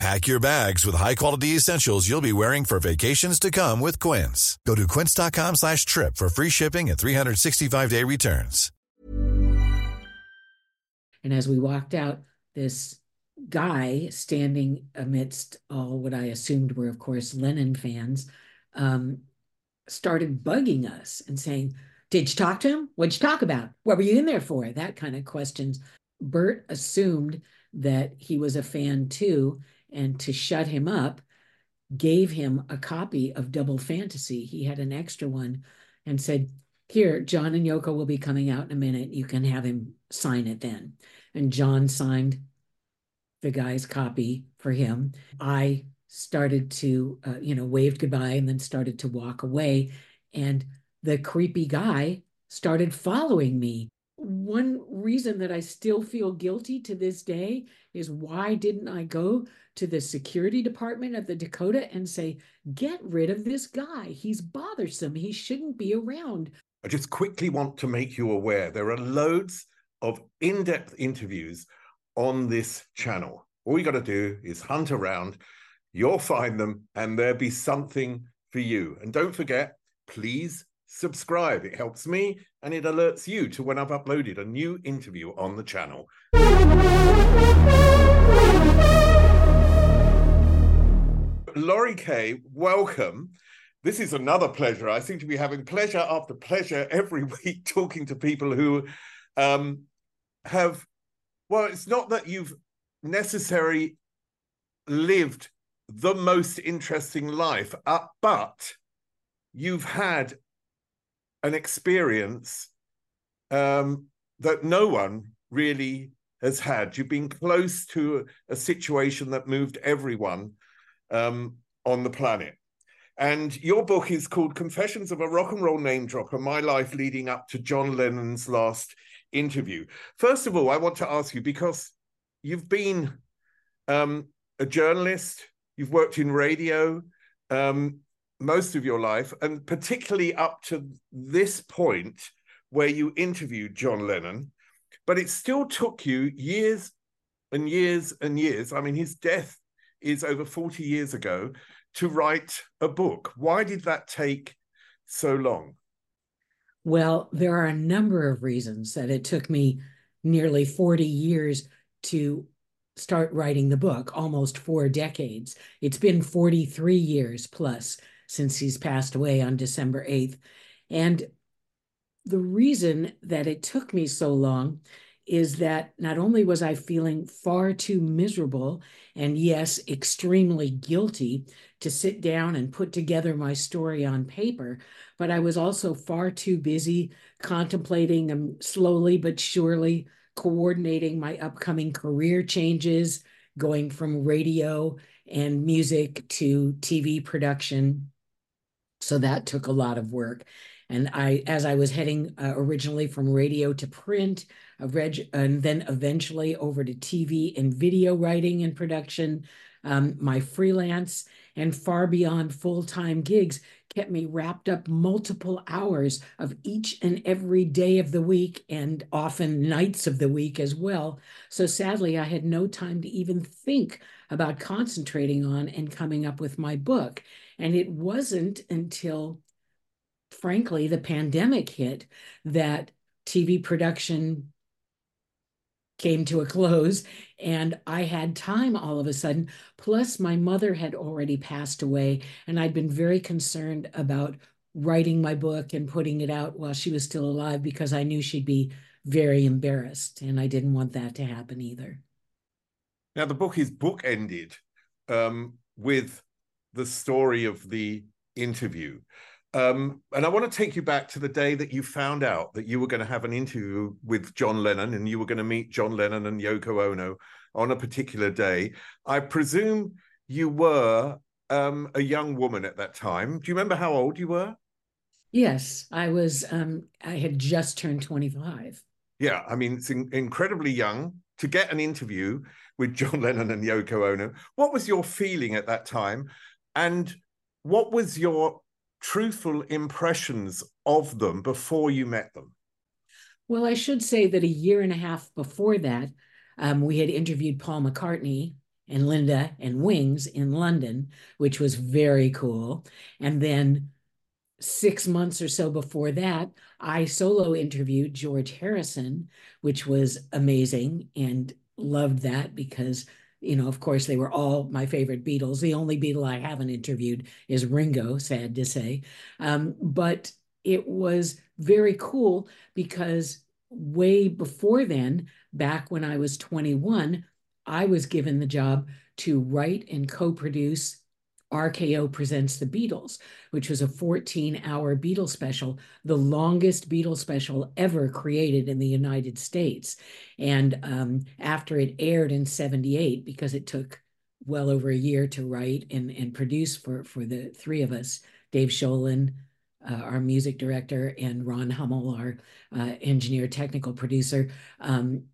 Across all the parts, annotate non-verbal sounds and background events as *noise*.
Pack your bags with high-quality essentials you'll be wearing for vacations to come with Quince. Go to quince.com slash trip for free shipping and 365-day returns. And as we walked out, this guy standing amidst all what I assumed were, of course, Lennon fans, um, started bugging us and saying, did you talk to him? What'd you talk about? What were you in there for? That kind of questions. Bert assumed that he was a fan too and to shut him up, gave him a copy of Double Fantasy. He had an extra one and said, Here, John and Yoko will be coming out in a minute. You can have him sign it then. And John signed the guy's copy for him. I started to, uh, you know, waved goodbye and then started to walk away. And the creepy guy started following me one reason that I still feel guilty to this day is why didn't I go to the security department of the Dakota and say, get rid of this guy? He's bothersome. He shouldn't be around. I just quickly want to make you aware there are loads of in depth interviews on this channel. All you got to do is hunt around, you'll find them, and there'll be something for you. And don't forget, please subscribe. It helps me and it alerts you to when I've uploaded a new interview on the channel. Laurie Kaye, welcome. This is another pleasure. I seem to be having pleasure after pleasure every *laughs* week talking to people who um, have, well, it's not that you've necessarily lived the most interesting life, uh, but you've had an experience um, that no one really has had. You've been close to a, situation that moved everyone um, on the planet. And your book is called Confessions of a Rock and Roll Name Dropper My Life Leading Up to John Lennon's Last Interview. First of all, I want to ask you because you've been um, a journalist, you've worked in radio, um, most of your life, and particularly up to this point where you interviewed John Lennon, but it still took you years and years and years. I mean, his death is over 40 years ago to write a book. Why did that take so long? Well, there are a number of reasons that it took me nearly 40 years to start writing the book, almost four decades. It's been 43 years plus since he's passed away on December 8th. And the reason that it took me so long is that not only was I feeling far too miserable and, yes, extremely guilty to sit down and put together my story on paper, but I was also far too busy contemplating and slowly but surely coordinating my upcoming career changes, going from radio and music to TV production so that took a lot of work. And I, as I was heading uh, originally from radio to print, reg- and then eventually over to TV and video writing and production, um, my freelance, and far beyond full time gigs kept me wrapped up multiple hours of each and every day of the week and often nights of the week as well. So sadly, I had no time to even think about concentrating on and coming up with my book. And it wasn't until, frankly, the pandemic hit that TV production came to a close and I had time all of a sudden. Plus, my mother had already passed away, and I'd been very concerned about writing my book and putting it out while she was still alive because I knew she'd be very embarrassed, and I didn't want that to happen either. Now, the book is bookended um, with the story of the interview. Um, and I want to take you back to the day that you found out that you were going to have an interview with John Lennon and you were going to meet John Lennon and Yoko Ono on a particular day. I presume you were um, a young woman at that time. Do you remember how old you were? Yes, I was. Um, I had just turned 25. Yeah, I mean, it's in- incredibly young to get an interview with John *laughs* Lennon and Yoko Ono. What was your feeling at that time? And what was your truthful impressions of them before you met them? Well, I should say that a year and a half before that, um, we had interviewed Paul McCartney and Linda and Wings in London, which was very cool. And then six months or so before that, I solo interviewed George Harrison, which was amazing and loved that because you know, of course, they were all my favorite Beatles. The only Beatle I haven't interviewed is Ringo, sad to say. Um, but it was very cool because way before then, back when I was 21, I was given the job to write and co produce RKO Presents the Beatles, which was a 14 hour Beatles special, the longest Beatles special ever created in the United States. And um, after it aired in 78, because it took well over a year to write and, and produce for, for the three of us, Dave Sholin, uh, our music director, and Ron Hummel, our uh, engineer technical producer. Um,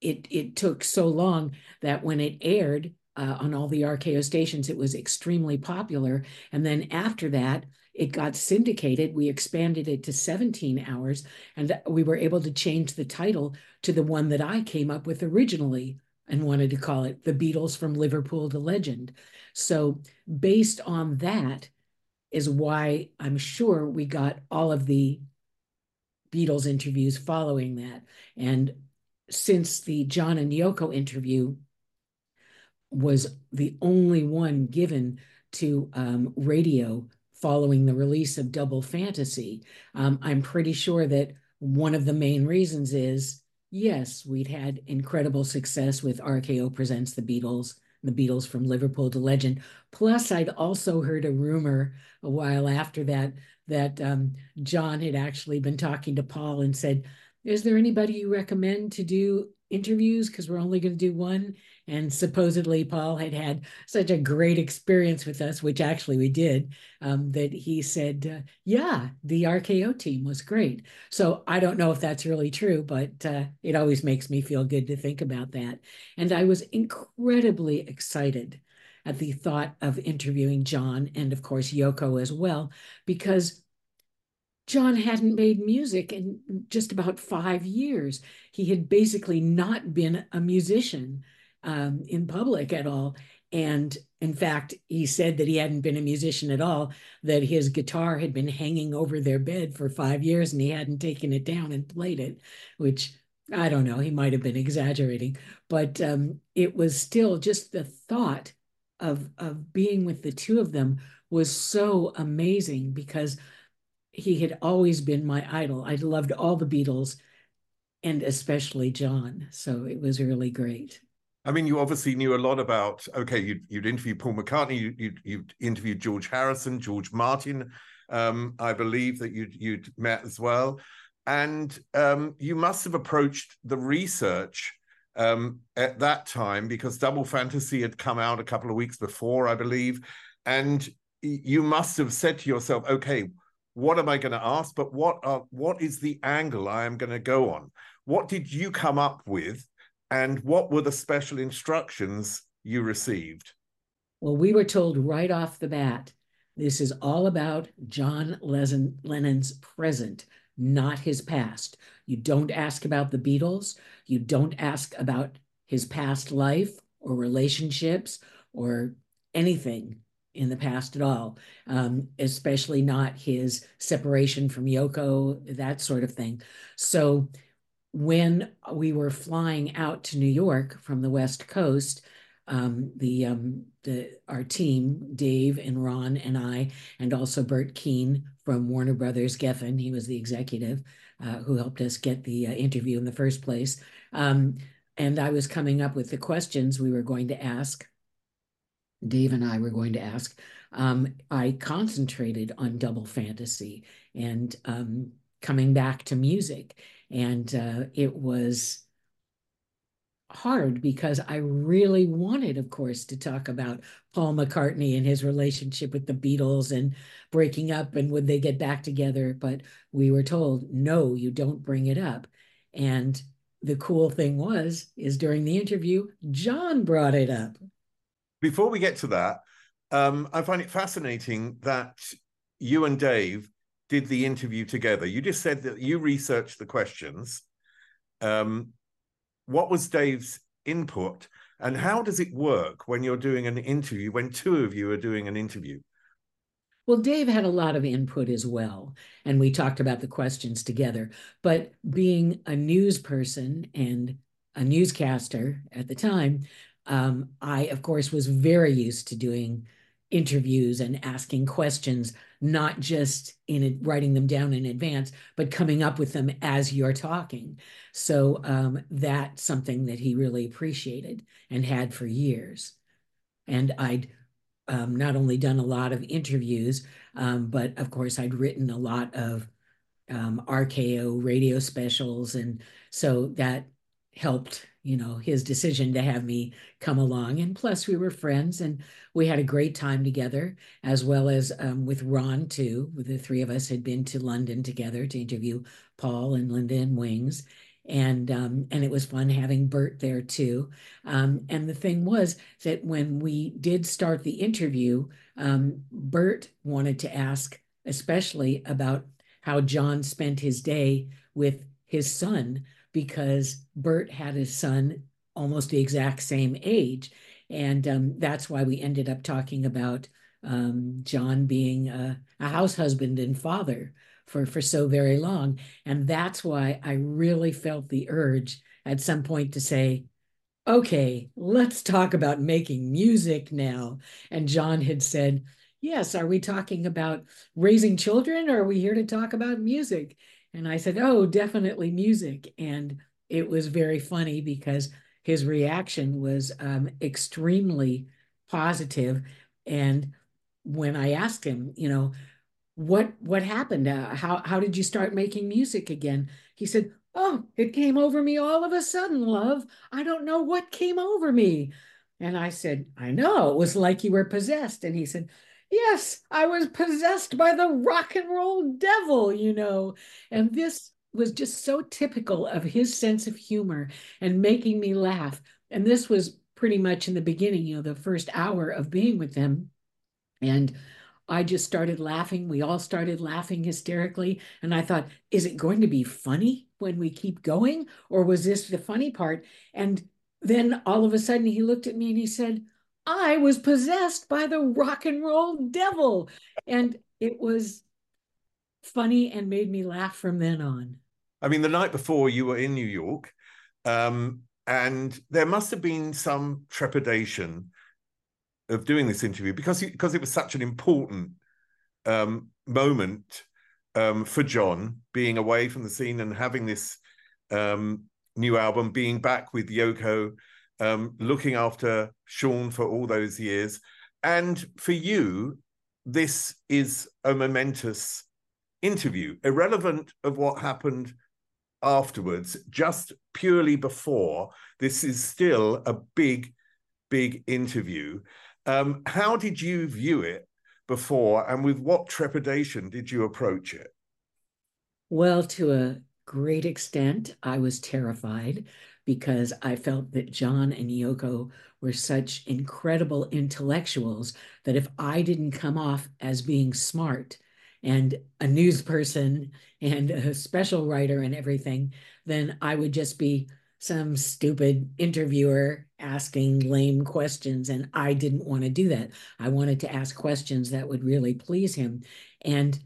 it, it took so long that when it aired, uh, on all the RKO stations. It was extremely popular. And then after that, it got syndicated. We expanded it to 17 hours, and we were able to change the title to the one that I came up with originally and wanted to call it The Beatles from Liverpool to Legend. So, based on that, is why I'm sure we got all of the Beatles interviews following that. And since the John and Yoko interview was the only one given to um, radio following the release of Double Fantasy. Um, I'm pretty sure that one of the main reasons is yes, we'd had incredible success with RKO Presents the Beatles, the Beatles from Liverpool to Legend. Plus, I'd also heard a rumor a while after that that um, John had actually been talking to Paul and said, Is there anybody you recommend to do interviews? Because we're only going to do one. And supposedly, Paul had had such a great experience with us, which actually we did, um, that he said, uh, Yeah, the RKO team was great. So I don't know if that's really true, but uh, it always makes me feel good to think about that. And I was incredibly excited at the thought of interviewing John and, of course, Yoko as well, because John hadn't made music in just about five years. He had basically not been a musician um, in public at all. And in fact, he said that he hadn't been a musician at all, that his guitar had been hanging over their bed for five years and he hadn't taken it down and played it, which I don't know, he might have been exaggerating. But um, it was still just the thought of, of being with the two of them was so amazing because he had always been my idol. I loved all the Beatles and especially John. So it was really great. I mean, you obviously knew a lot about. Okay, you'd, you'd interviewed Paul McCartney, you, you'd, you'd interviewed George Harrison, George Martin. Um, I believe that you'd you'd met as well, and um, you must have approached the research um, at that time because Double Fantasy had come out a couple of weeks before, I believe, and you must have said to yourself, okay, what am I going to ask? But what are, what is the angle I am going to go on? What did you come up with? And what were the special instructions you received? Well, we were told right off the bat this is all about John Lennon's present, not his past. You don't ask about the Beatles. You don't ask about his past life or relationships or anything in the past at all, um, especially not his separation from Yoko, that sort of thing. So when we were flying out to New York from the West Coast, um, the um, the our team, Dave and Ron and I, and also Bert Keane from Warner Brothers Geffen, he was the executive uh, who helped us get the uh, interview in the first place. Um, and I was coming up with the questions we were going to ask. Dave and I were going to ask. Um, I concentrated on double fantasy and um, coming back to music, and uh, it was hard because I really wanted, of course, to talk about Paul McCartney and his relationship with the Beatles and breaking up and would they get back together. But we were told, no, you don't bring it up. And the cool thing was, is during the interview, John brought it up. Before we get to that, um, I find it fascinating that you and Dave did the interview together. You just said that you researched the questions. Um, what was Dave's input and how does it work when you're doing an interview, when two of you are doing an interview? Well, Dave had a lot of input as well, and we talked about the questions together. But being a news person and a newscaster at the time, um, I, of course, was very used to doing interviews and asking questions, not just in it, writing them down in advance, but coming up with them as you're talking. So um, that's something that he really appreciated and had for years. And I'd um, not only done a lot of interviews, um, but of course I'd written a lot of um, RKO radio specials, and so that helped you know, his decision to have me come along. And plus, we were friends and we had a great time together, as well as um, with Ron, too. The three of us had been to London together to interview Paul and Linda and Wings. And um, and it was fun having Bert there too. Um, and the thing was that when we did start the interview, um, Bert wanted to ask, especially about how John spent his day with his son because Bert had his son almost the exact same age. And um, that's why we ended up talking about um, John being a, a, house husband and father for, for so very long. And that's why I really felt the urge at some point to say, okay, let's talk about making music now. And John had said, yes, are we talking about raising children or are we here to talk about music? And I said, Oh, definitely music. And it was very funny because his reaction was um, extremely positive. And when I asked him, you know, what what happened? Uh, how how did you start making music again? He said, "Oh, it came over me all of a sudden, love. I don't know what came over me." And I said, "I know. It was like you were possessed." And he said, Yes, I was possessed by the rock and roll devil, you know. And this was just so typical of his sense of humor and making me laugh. And this was pretty much in the beginning, you know, the first hour of being with them. And I just started laughing. We all started laughing hysterically. And I thought, is it going to be funny when we keep going? Or was this the funny part? And then all of a sudden he looked at me and he said, I was possessed by the rock and roll devil. And it was funny and made me laugh from then on. I mean, the night before you were in New York, um, and there must have been some trepidation of doing this interview because because it was such an important um, moment um, for John being away from the scene and having this um, new album, being back with Yoko, um, looking after Sean for all those years. And for you, this is a momentous interview, irrelevant of what happened afterwards, just purely before. This is still a big, big interview. Um, how did you view it before, and with what trepidation did you approach it? Well, to a great extent, I was terrified because I felt that John and Yoko were such incredible intellectuals that if I didn't come off as being smart and a news person and a special writer and everything, then I would just be some stupid interviewer asking lame questions. And I didn't want to do that. I wanted to ask questions that would really please him. And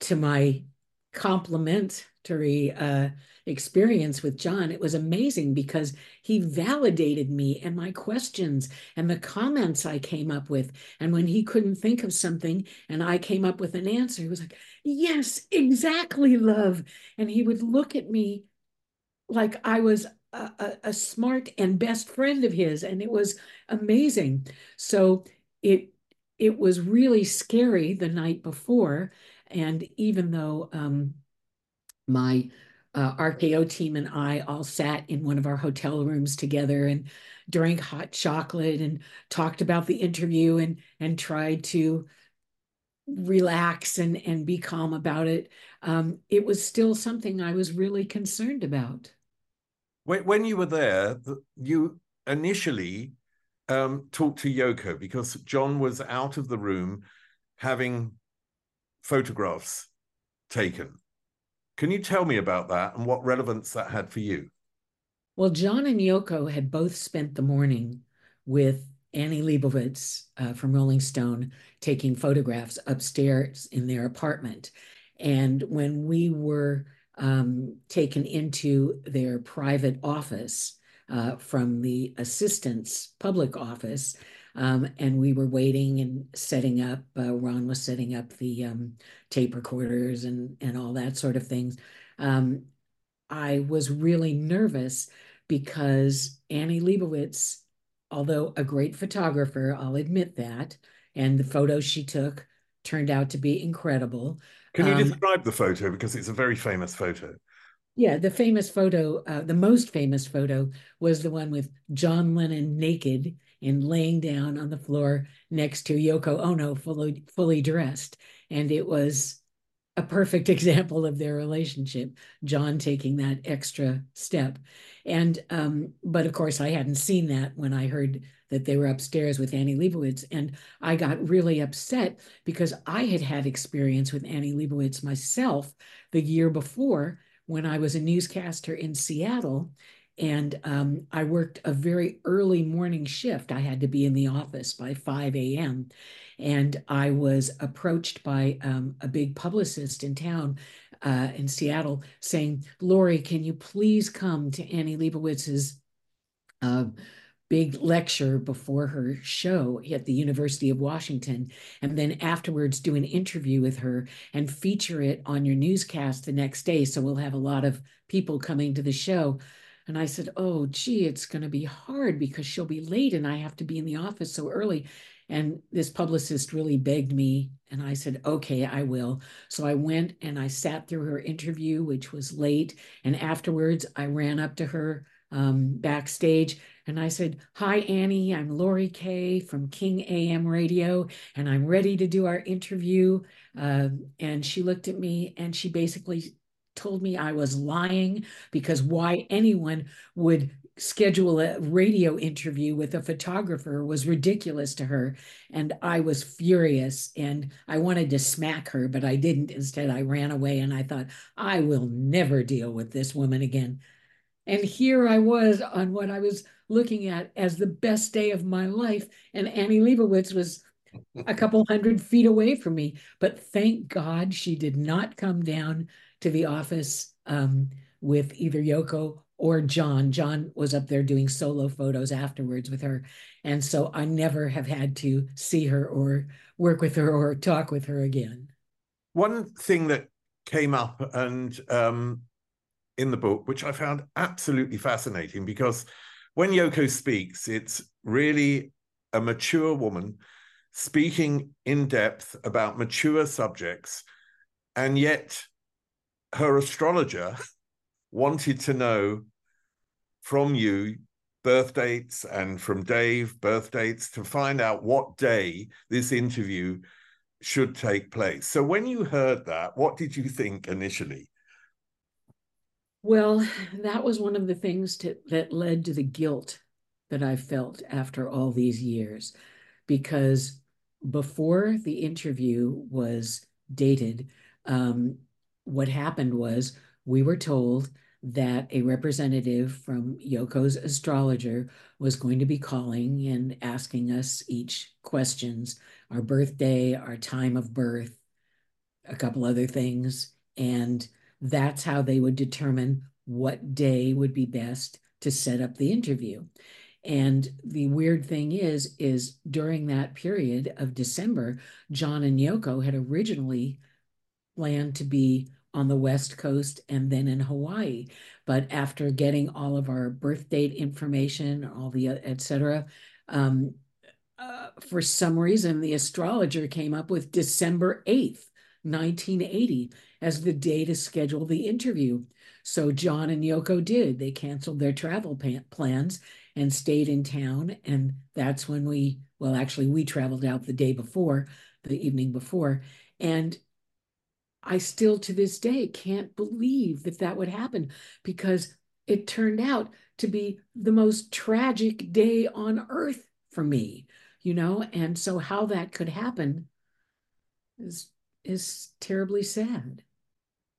to my complimentary uh, experience with John, it was amazing because he validated me and my questions and the comments I came up with. And when he couldn't think of something and I came up with an answer, he was like, Yes, exactly, love. And he would look at me like I was a, a, a smart and best friend of his. And it was amazing. So it it was really scary the night before. And even though um, my uh, RKO team and I all sat in one of our hotel rooms together and drank hot chocolate and talked about the interview and and tried to relax and and be calm about it. Um, it was still something I was really concerned about. When, when you were there, you initially um, talked to Yoko because John was out of the room having photographs taken. Can you tell me about that and what relevance that had for you? Well, John and Yoko had both spent the morning with Annie Leibovitz uh, from Rolling Stone taking photographs upstairs in their apartment. And when we were um, taken into their private office uh, from the assistant's public office, um, and we were waiting and setting up. Uh, Ron was setting up the um, tape recorders and and all that sort of things. Um, I was really nervous because Annie Leibovitz, although a great photographer, I'll admit that, and the photos she took turned out to be incredible. Can you um, describe the photo because it's a very famous photo? Yeah, the famous photo, uh, the most famous photo was the one with John Lennon naked and laying down on the floor next to Yoko Ono, fully fully dressed, and it was a perfect *laughs* example of their relationship. John taking that extra step, and um, but of course I hadn't seen that when I heard that they were upstairs with Annie Leibovitz, and I got really upset because I had had experience with Annie Leibovitz myself the year before when I was a newscaster in Seattle and um, I worked a very early morning shift. I had to be in the office by 5 a.m. And I was approached by um, a big publicist in town uh, in Seattle saying, Laurie, can you please come to Annie Leibovitz's uh, big lecture before her show at the University of Washington, and then afterwards do an interview with her and feature it on your newscast the next day. So we'll have a lot of people coming to the show. And I said, Oh, gee, it's going to be hard because she'll be late and I have to be in the office so early. And this publicist really begged me. And I said, Okay, I will. So I went and I sat through her interview, which was late. And afterwards, I ran up to her um, backstage and I said, Hi, Annie. I'm Laurie Kaye from King AM Radio, and I'm ready to do our interview. Uh, and she looked at me and she basically told me I was lying because why anyone would schedule a radio interview with a photographer was ridiculous to her. And I was furious and I wanted to smack her, but I didn't. Instead, I ran away and I thought, I will never deal with this woman again. And here I was on what I was looking at as the best day of my life. And Annie Leibovitz was a couple hundred feet away from me. But thank God she did not come down to the office um, with either Yoko or John. John was up there doing solo photos afterwards with her. And so I never have had to see her or work with her or talk with her again. One thing that came up and um, in the book, which I found absolutely fascinating because when Yoko speaks, it's really a mature woman speaking in depth about mature subjects. And yet her astrologer wanted to know from you birth dates and from Dave birth dates to find out what day this interview should take place. So when you heard that, what did you think initially? Well, that was one of the things to, that led to the guilt that I felt after all these years, because before the interview was dated, um, what happened was we were told that a representative from Yoko's astrologer was going to be calling and asking us each questions our birthday, our time of birth, a couple other things. And that's how they would determine what day would be best to set up the interview. And the weird thing is, is during that period of December, John and Yoko had originally planned to be on the West Coast and then in Hawaii. But after getting all of our birth date information, all the et cetera, um, uh, for some reason, the astrologer came up with December 8th, 1980, as the day to schedule the interview. So John and Yoko did. They canceled their travel plans and stayed in town. And that's when we, well, actually, we traveled out the day before, the evening before. And I still to this day can't believe that that would happen because it turned out to be the most tragic day on earth for me, you know? And so how that could happen is is terribly sad.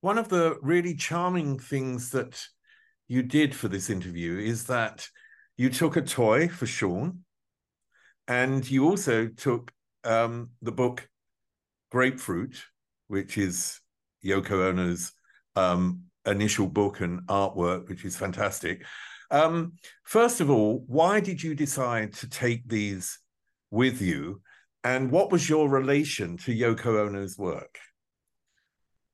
One of the really charming things that you did for this interview is that you took a toy for Sean and you also took um, the book Grapefruit which is Yoko Ono's um, initial book and artwork, which is fantastic. Um, first of all, why did you decide to take these with you? And what was your relation to Yoko Ono's work?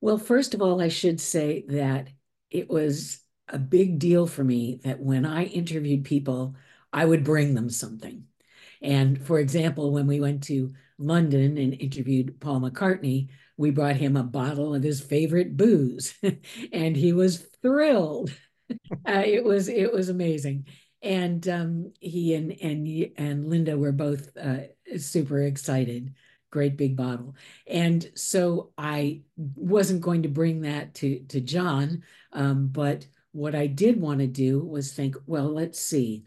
Well, first of all, I should say that it was a big deal for me that when I interviewed people, I would bring them something. And for example, when we went to London and interviewed Paul McCartney, we brought him a bottle of his favorite booze, *laughs* and he was thrilled. *laughs* uh, it was it was amazing, and um, he and and and Linda were both uh, super excited. Great big bottle, and so I wasn't going to bring that to to John, um, but what I did want to do was think, well, let's see.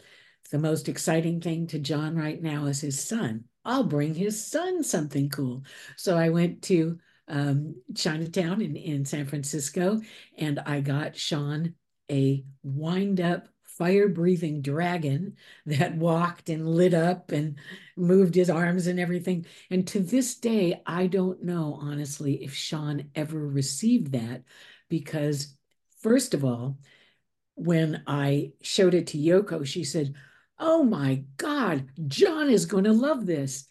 The most exciting thing to John right now is his son. I'll bring his son something cool. So I went to um, Chinatown in, in San Francisco, and I got Sean a wind up fire breathing dragon that walked and lit up and moved his arms and everything. And to this day, I don't know, honestly, if Sean ever received that because, first of all, when I showed it to Yoko, she said, Oh my God, John is going to love this.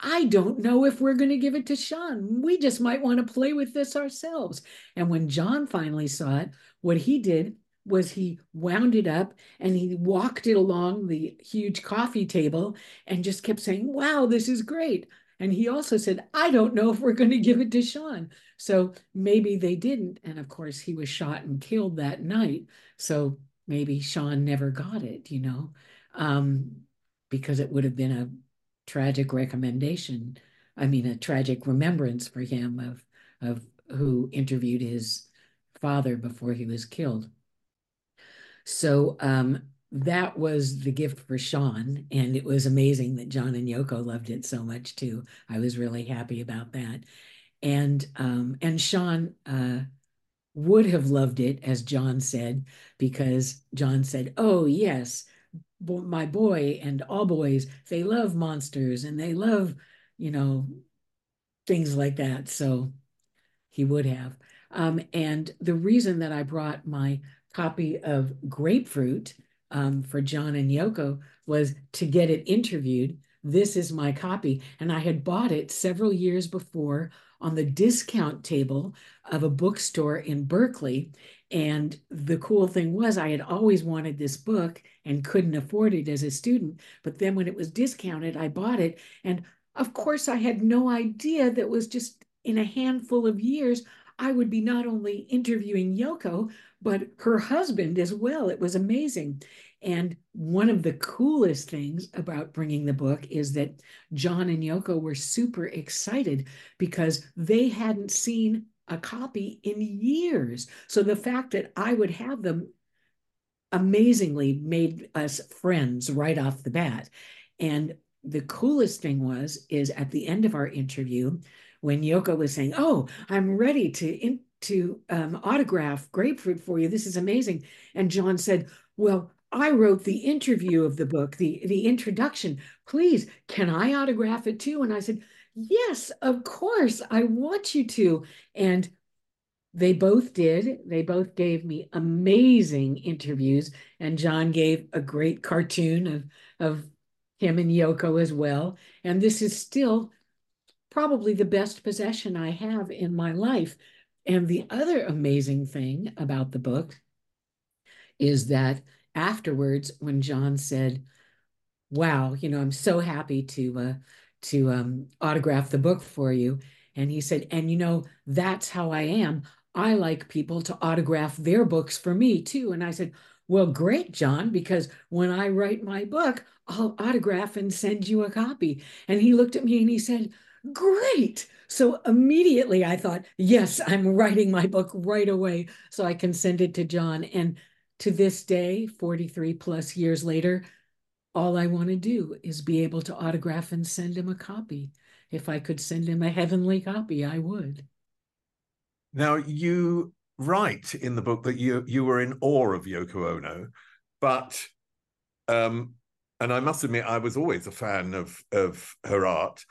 I don't know if we're going to give it to Sean. We just might want to play with this ourselves. And when John finally saw it, what he did was he wound it up and he walked it along the huge coffee table and just kept saying, Wow, this is great. And he also said, I don't know if we're going to give it to Sean. So maybe they didn't. And of course, he was shot and killed that night. So maybe Sean never got it, you know, um, because it would have been a tragic recommendation. I mean, a tragic remembrance for him of of who interviewed his father before he was killed. So um, that was the gift for Sean, and it was amazing that John and Yoko loved it so much too. I was really happy about that, and um, and Sean uh, would have loved it, as John said, because John said, "Oh yes, my boy and all boys, they love monsters and they love, you know, things like that. So he would have. Um, and the reason that I brought my copy of Grapefruit um, for John and Yoko was to get it interviewed. This is my copy. And I had bought it several years before on the discount table of a bookstore in Berkeley. And the cool thing was, I had always wanted this book and couldn't afford it as a student. But then when it was discounted, I bought it. And of course, I had no idea that was just in a handful of years, I would be not only interviewing Yoko, but her husband as well. It was amazing. And one of the coolest things about bringing the book is that John and Yoko were super excited because they hadn't seen a copy in years. So the fact that I would have them amazingly made us friends right off the bat. And the coolest thing was is at the end of our interview when Yoko was saying, "Oh, I'm ready to in, to um, autograph grapefruit for you. This is amazing." And John said, "Well, I wrote the interview of the book, the the introduction. Please, can I autograph it too?" And I said, "Yes, of course. I want you to." And they both did. They both gave me amazing interviews, and John gave a great cartoon of of him and Yoko as well. And this is still probably the best possession I have in my life. And the other amazing thing about the book is that afterwards, when John said, "Wow, you know, I'm so happy to uh, to um, autograph the book for you," and he said, "And you know, that's how I am. I like people to autograph their books for me too." And I said, "Well, great, John, because when I write my book, I'll autograph and send you a copy." And he looked at me and he said, "Great." So immediately I thought, yes, I'm writing my book right away so I can send it to John. And to this day, 43 plus years later, all I want to do is be able to autograph and send him a copy. If I could send him a heavenly copy, I would. Now, you write in the book that you you were in awe of Yoko Ono, but um, and I must admit I was always a fan of of her art,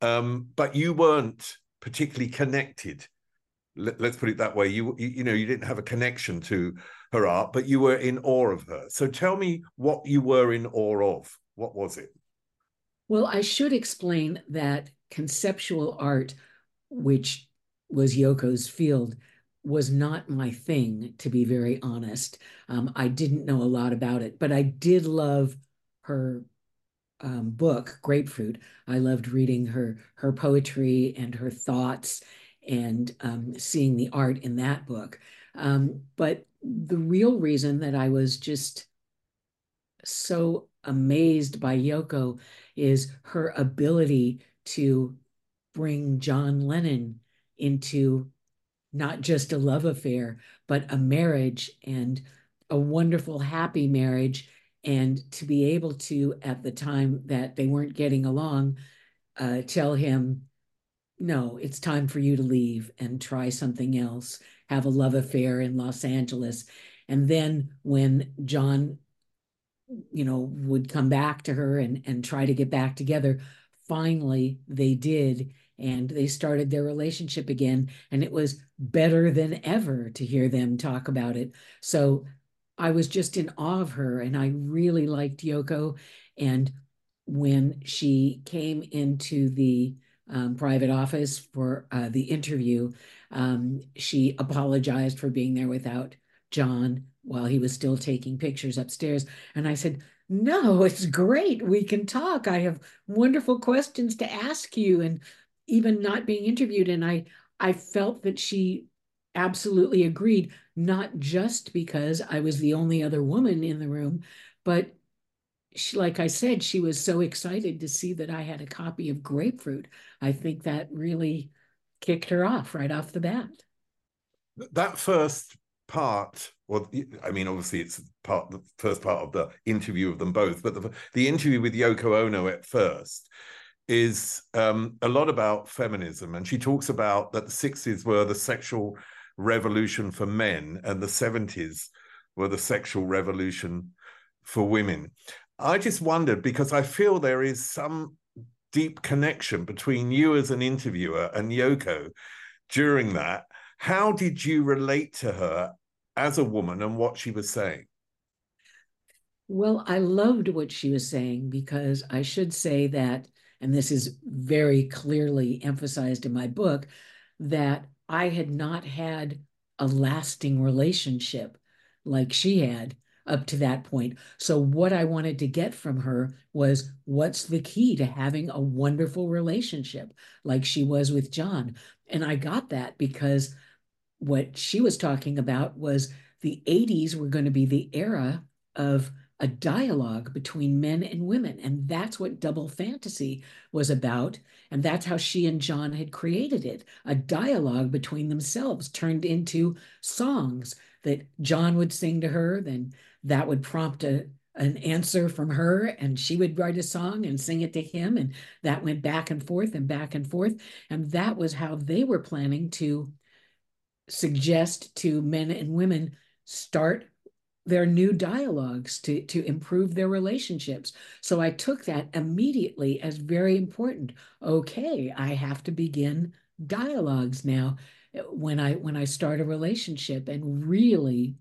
um, but you weren't particularly connected. Let, us put it that way. You, you know you didn't have a connection to her art, but you were in awe of her. So tell me what you were in awe of. What was it? Well, I should explain that conceptual art, which was Yoko's field, was not my thing, to be very honest. Um, I didn't know a lot about it, but I did love her um, book, Grapefruit. I loved reading her her poetry and her thoughts, and um, seeing the art in that book. Um, but the real reason that I was just so amazed by Yoko is her ability to bring John Lennon into not just a love affair, but a marriage and a wonderful, happy marriage. And to be able to, at the time that they weren't getting along, uh, tell him, no, it's time for you to leave and try something else, have a love affair in Los Angeles. And then when John, you know, would come back to her and, and try to get back together, finally they did. And they started their relationship again. And it was better than ever to hear them talk about it. So I was just in awe of her. And I really liked Yoko. And when she came into the um, private office for uh, the interview. Um, she apologized for being there without John while he was still taking pictures upstairs. And I said, No, it's great. We can talk. I have wonderful questions to ask you. And even not being interviewed. And I, I felt that she absolutely agreed, not just because I was the only other woman in the room, but she, like I said, she was so excited to see that I had a copy of Grapefruit. I think that really kicked her off right off the bat. That first part, well, I mean, obviously it's part the first part of the interview of them both, but the, the interview with Yoko Ono at first is um, a lot about feminism, and she talks about that the '60s were the sexual revolution for men, and the '70s were the sexual revolution for women. I just wondered because I feel there is some deep connection between you as an interviewer and Yoko during that. How did you relate to her as a woman and what she was saying? Well, I loved what she was saying because I should say that, and this is very clearly emphasized in my book, that I had not had a lasting relationship like she had up to that point. So, what I wanted to get from her was what's the key to having a wonderful relationship like she was with John? And I got that because what she was talking about was the 80s were going to be the era of a dialogue between men and women. And that's what double fantasy was about. And that's how she and John had created it a dialogue between themselves turned into songs that John would sing to her. Then that would prompt a, an answer from her, and she would write a song and sing it to him. And that went back and forth and back and forth. And that was how they were planning to suggest to men and women start their new dialogues to to improve their relationships so i took that immediately as very important okay i have to begin dialogues now eh, when i when i start a relationship and really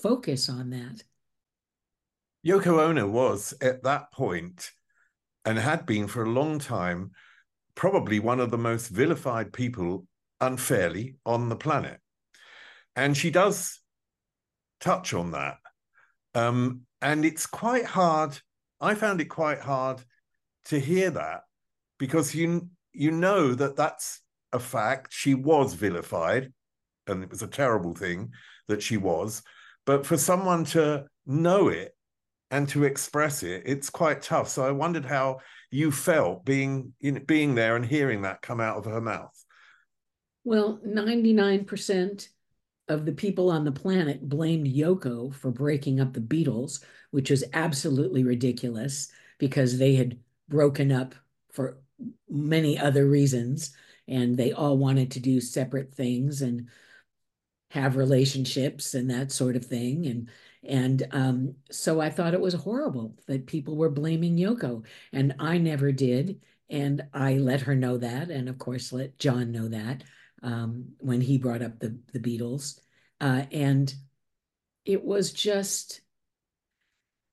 focus on that yoko ono was at that point and had been for a long time probably one of the most vilified people unfairly on the planet and she does touch on that. Um, and it's quite hard. I found it quite hard to hear that because you you know that that's a fact. She was vilified, and it was a terrible thing that she was. But for someone to know it and to express it, it's quite tough. So I wondered how you felt being being there and hearing that come out of her mouth. Well, ninety nine percent of the people on the planet blamed Yoko for breaking up the Beatles, which was absolutely ridiculous because they had broken up for many other reasons and they all wanted to do separate things and have relationships and that sort of thing and and um, so I thought it was horrible that people were blaming Yoko and I never did and I let her know that and of course let John know that um, when he brought up the, the Beatles. Uh, and it was just,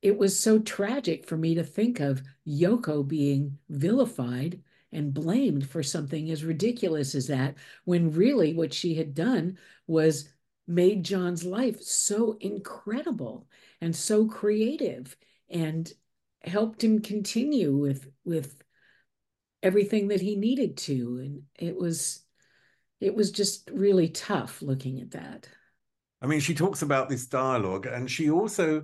it was so tragic for me to think of Yoko being vilified and blamed for something as ridiculous as that, when really what she had done was made John's life so incredible and so creative and helped him continue with with everything that he needed to and it was it was just really tough looking at that. I mean, she talks about this dialogue and she also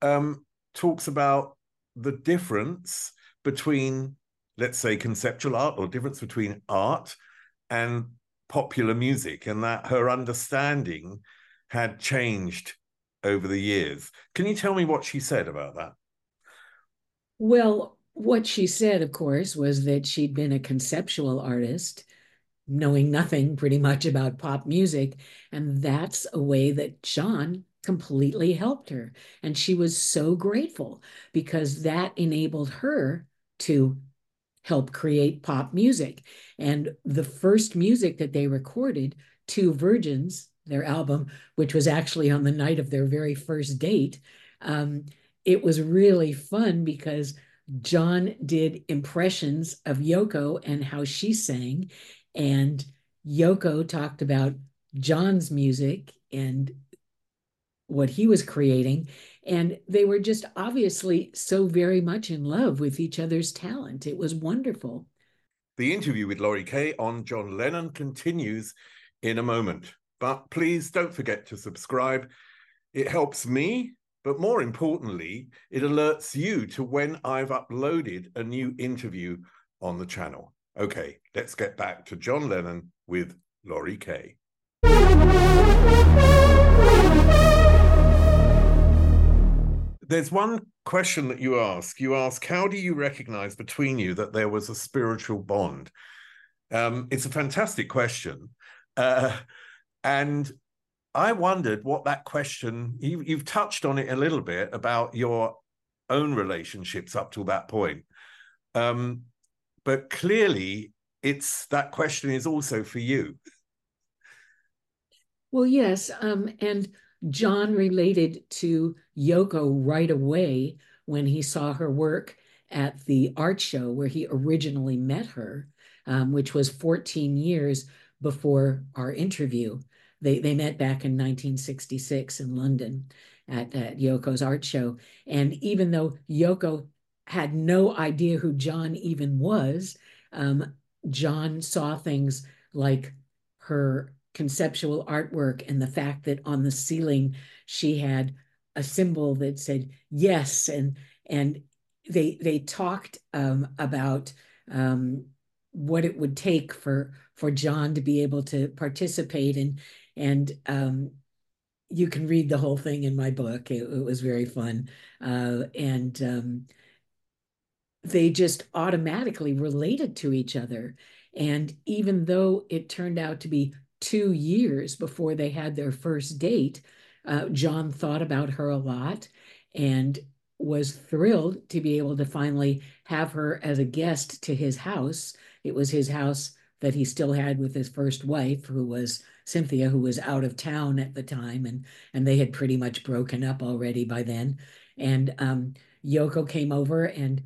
um, talks about the difference between, let's say, conceptual art or difference between art and popular music, and that her understanding had changed over the years. Can you tell me what she said about that? Well, what she said, of course, was that she'd been a conceptual artist knowing nothing pretty much about pop music. And that's a way that John completely helped her. And she was so grateful because that enabled her to help create pop music. And the first music that they recorded, Two Virgins, their album, which was actually on the night of their very first date, um, it was really fun because John did impressions of Yoko and how she sang. And Yoko talked about John's music and what he was creating. And they were just obviously so very much in love with each other's talent. It was wonderful. The interview with Laurie Kaye on John Lennon continues in a moment. But please don't forget to subscribe. It helps me, but more importantly, it alerts you to when I've uploaded a new interview on the channel. Okay, let's get back to John Lennon with Laurie Kaye. There's one question that you ask. You ask, how do you recognize between you that there was a spiritual bond? Um, it's a fantastic question. Uh, and I wondered what that question, you, you've touched on it a little bit about your own relationships up to that point. Um, but clearly it's that question is also for you well yes um, and john related to yoko right away when he saw her work at the art show where he originally met her um, which was 14 years before our interview they, they met back in 1966 in london at, at yoko's art show and even though yoko had no idea who John even was. Um, John saw things like her conceptual artwork and the fact that on the ceiling she had a symbol that said yes, and and they they talked um, about um, what it would take for for John to be able to participate and and um, you can read the whole thing in my book. It, it was very fun, uh, and um, they just automatically related to each other. And even though it turned out to be two years before they had their first date, uh, John thought about her a lot and was thrilled to be able to finally have her as a guest to his house. It was his house that he still had with his first wife, who was Cynthia, who was out of town at the time, and and they had pretty much broken up already by then. And um, Yoko came over and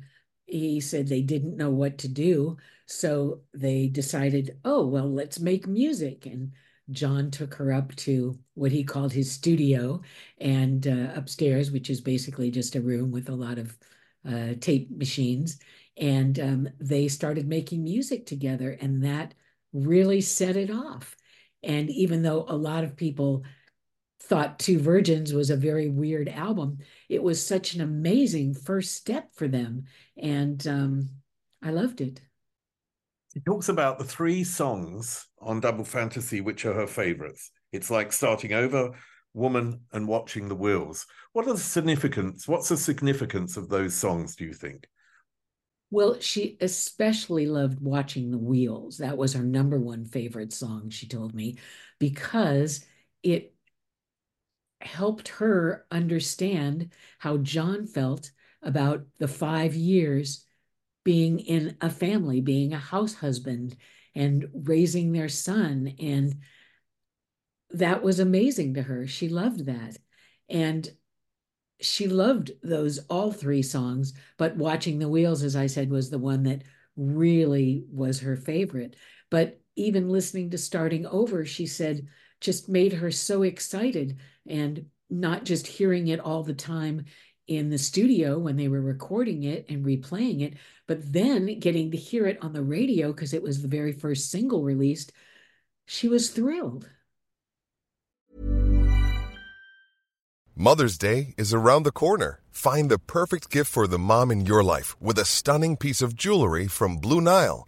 he said they didn't know what to do. So they decided, oh, well, let's make music. And John took her up to what he called his studio and uh, upstairs, which is basically just a room with a lot of uh, tape machines. And um, they started making music together, and that really set it off. And even though a lot of people thought Two Virgins was a very weird album, it was such an amazing first step for them. And um, I loved it. She talks about the three songs on Double Fantasy, which are her favorites. It's like starting over, woman, and watching the wheels. What are the significance? What's the significance of those songs, do you think? Well, she especially loved watching the wheels. That was her number one favorite song, she told me, because it helped her understand how John felt about the five years being in a family, being a house husband and raising their son. And that was amazing to her. She loved that. And she loved those all three songs, but Watching the Wheels, as I said, was the one that really was her favorite. But even listening to Starting Over, she said, just made her so excited and not just hearing it all the time in the studio when they were recording it and replaying it, but then getting to hear it on the radio because it was the very first single released. She was thrilled. Mother's Day is around the corner. Find the perfect gift for the mom in your life with a stunning piece of jewelry from Blue Nile.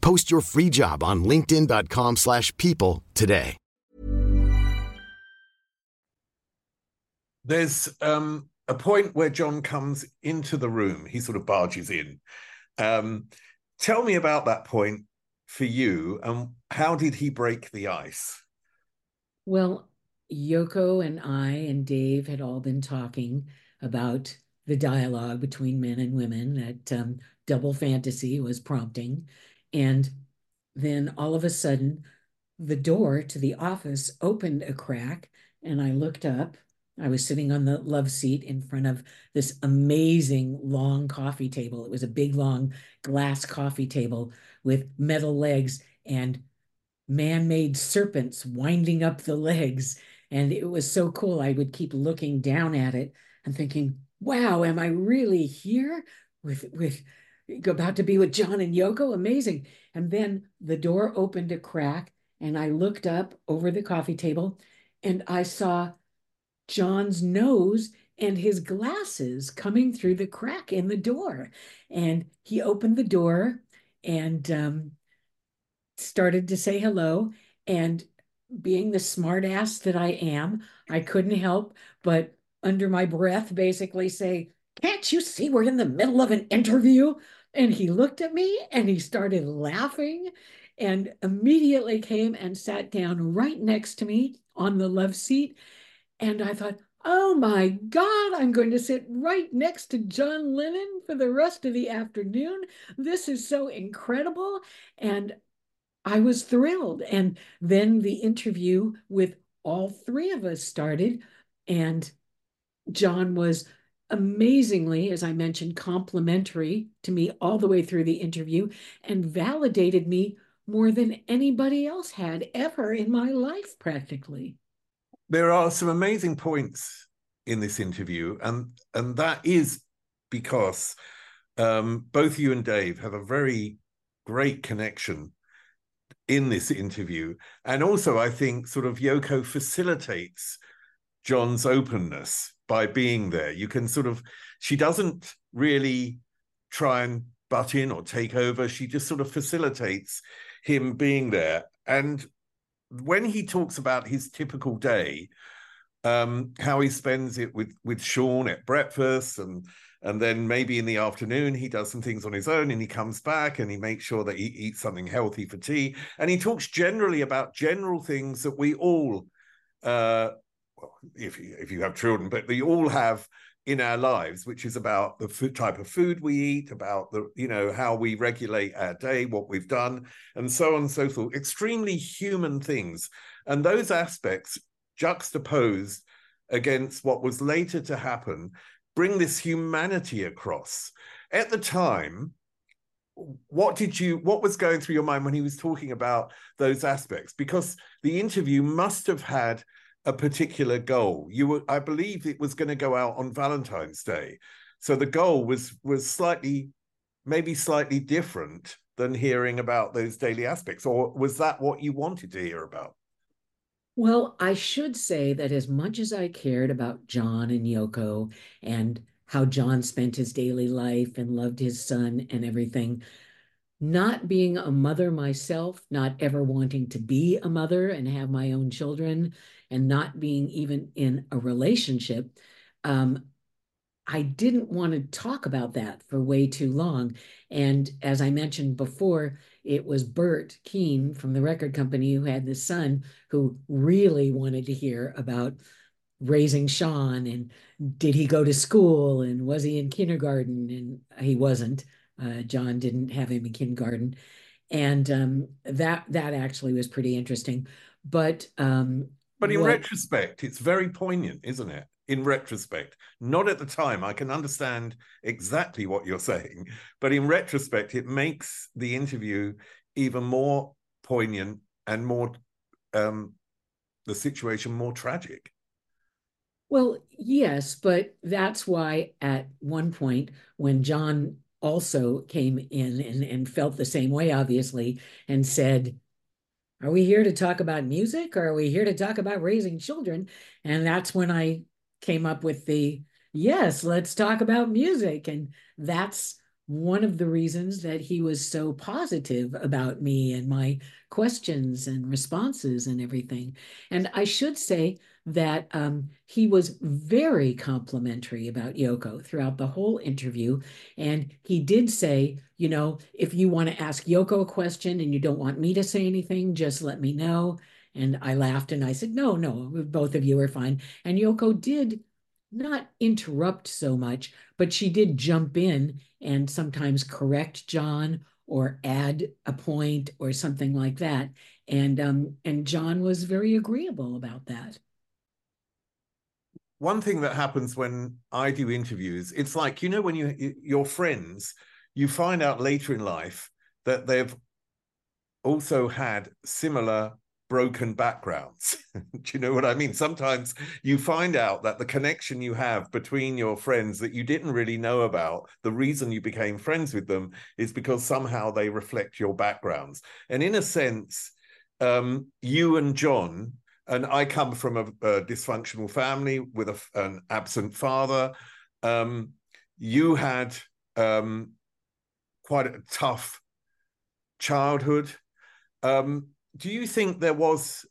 Post your free job on linkedin.com slash people today. There's um, a point where John comes into the room. He sort of barges in. Um, tell me about that point for you and how did he break the ice? Well, Yoko and I and Dave had all been talking about the dialogue between men and women that um, Double Fantasy was prompting. And then all of a sudden, the door to the office opened a crack, and I looked up. I was sitting on the love seat in front of this amazing long coffee table. It was a big, long glass coffee table with metal legs and man-made serpents winding up the legs and it was so cool i would keep looking down at it and thinking wow am i really here with with about to be with john and yoko amazing and then the door opened a crack and i looked up over the coffee table and i saw john's nose and his glasses coming through the crack in the door and he opened the door and um, started to say hello. And being the smartass that I am, I couldn't help but under my breath basically say, Can't you see we're in the middle of an interview? And he looked at me and he started laughing. and immediately came and sat down right next to me on the love seat. And I thought, oh my God, I'm going to sit right next to John Lennon for the rest of the afternoon. This is so incredible. And I was thrilled. And then the interview with all three of us started. And John was amazingly, as I mentioned, complimentary to me all the way through the interview and validated me more than anybody else had ever in my life, practically. There are some amazing points in this interview, and and that is because um, both you and Dave have a very great connection in this interview, and also I think sort of Yoko facilitates John's openness by being there. You can sort of, she doesn't really try and butt in or take over. She just sort of facilitates him being there. And when he talks about his typical day, um, how he spends it with with Sean at breakfast and and then maybe in the afternoon he does some things on his own and he comes back and he makes sure that he eats something healthy for tea and he talks generally about general things that we all uh, well, if you, if you have children, but we all have in our lives, which is about the food, type of food we eat, about the you know how we regulate our day, what we've done, and so on and so forth. Extremely human things, and those aspects juxtaposed against what was later to happen bring this humanity across. At the time, what did you what was going through your mind when he was talking about those aspects because the interview must have had a particular goal. You were, I believe, it was going to go out on Valentine's Day, so the goal was was slightly, maybe slightly different than hearing about those daily aspects. Or was that what you wanted to hear about? Well, I should say that as much as I cared about John and Yoko and how John spent his daily life and loved his son and everything, not being a mother myself, not ever wanting to be a mother and have my own children, and not being even in a relationship, um, I didn't want to talk about that for way too long. And as I mentioned before, it was Bert Keane from the record company who had this son who really wanted to hear about raising Sean and did he go to school and was he in kindergarten? And he wasn't. Uh, John didn't have him in kindergarten. And um, that that actually was pretty interesting. But um, but in what... retrospect, it's very poignant, isn't it? In retrospect, not at the time. I can understand exactly what you're saying, but in retrospect, it makes the interview even more poignant and more um, the situation more tragic. Well, yes, but that's why at one point when John also came in and, and felt the same way, obviously, and said, are we here to talk about music or are we here to talk about raising children? And that's when I came up with the yes, let's talk about music. And that's one of the reasons that he was so positive about me and my questions and responses and everything. And I should say that um, he was very complimentary about Yoko throughout the whole interview. And he did say, you know, if you want to ask Yoko a question and you don't want me to say anything, just let me know. And I laughed and I said, no, no, both of you are fine. And Yoko did not interrupt so much, but she did jump in and sometimes correct John or add a point or something like that. And um, and John was very agreeable about that one thing that happens when I do interviews, it's like you know when you your friends, you find out later in life that they've also had similar broken backgrounds. *laughs* do you know what I mean? Sometimes you find out that the connection you have between your friends that you didn't really know about, the reason you became friends with them is because somehow they reflect your backgrounds. And in a sense, um, you and John and I come from a, a dysfunctional family with a, an absent father. Um, you had um, quite a tough childhood. Um, do you think there was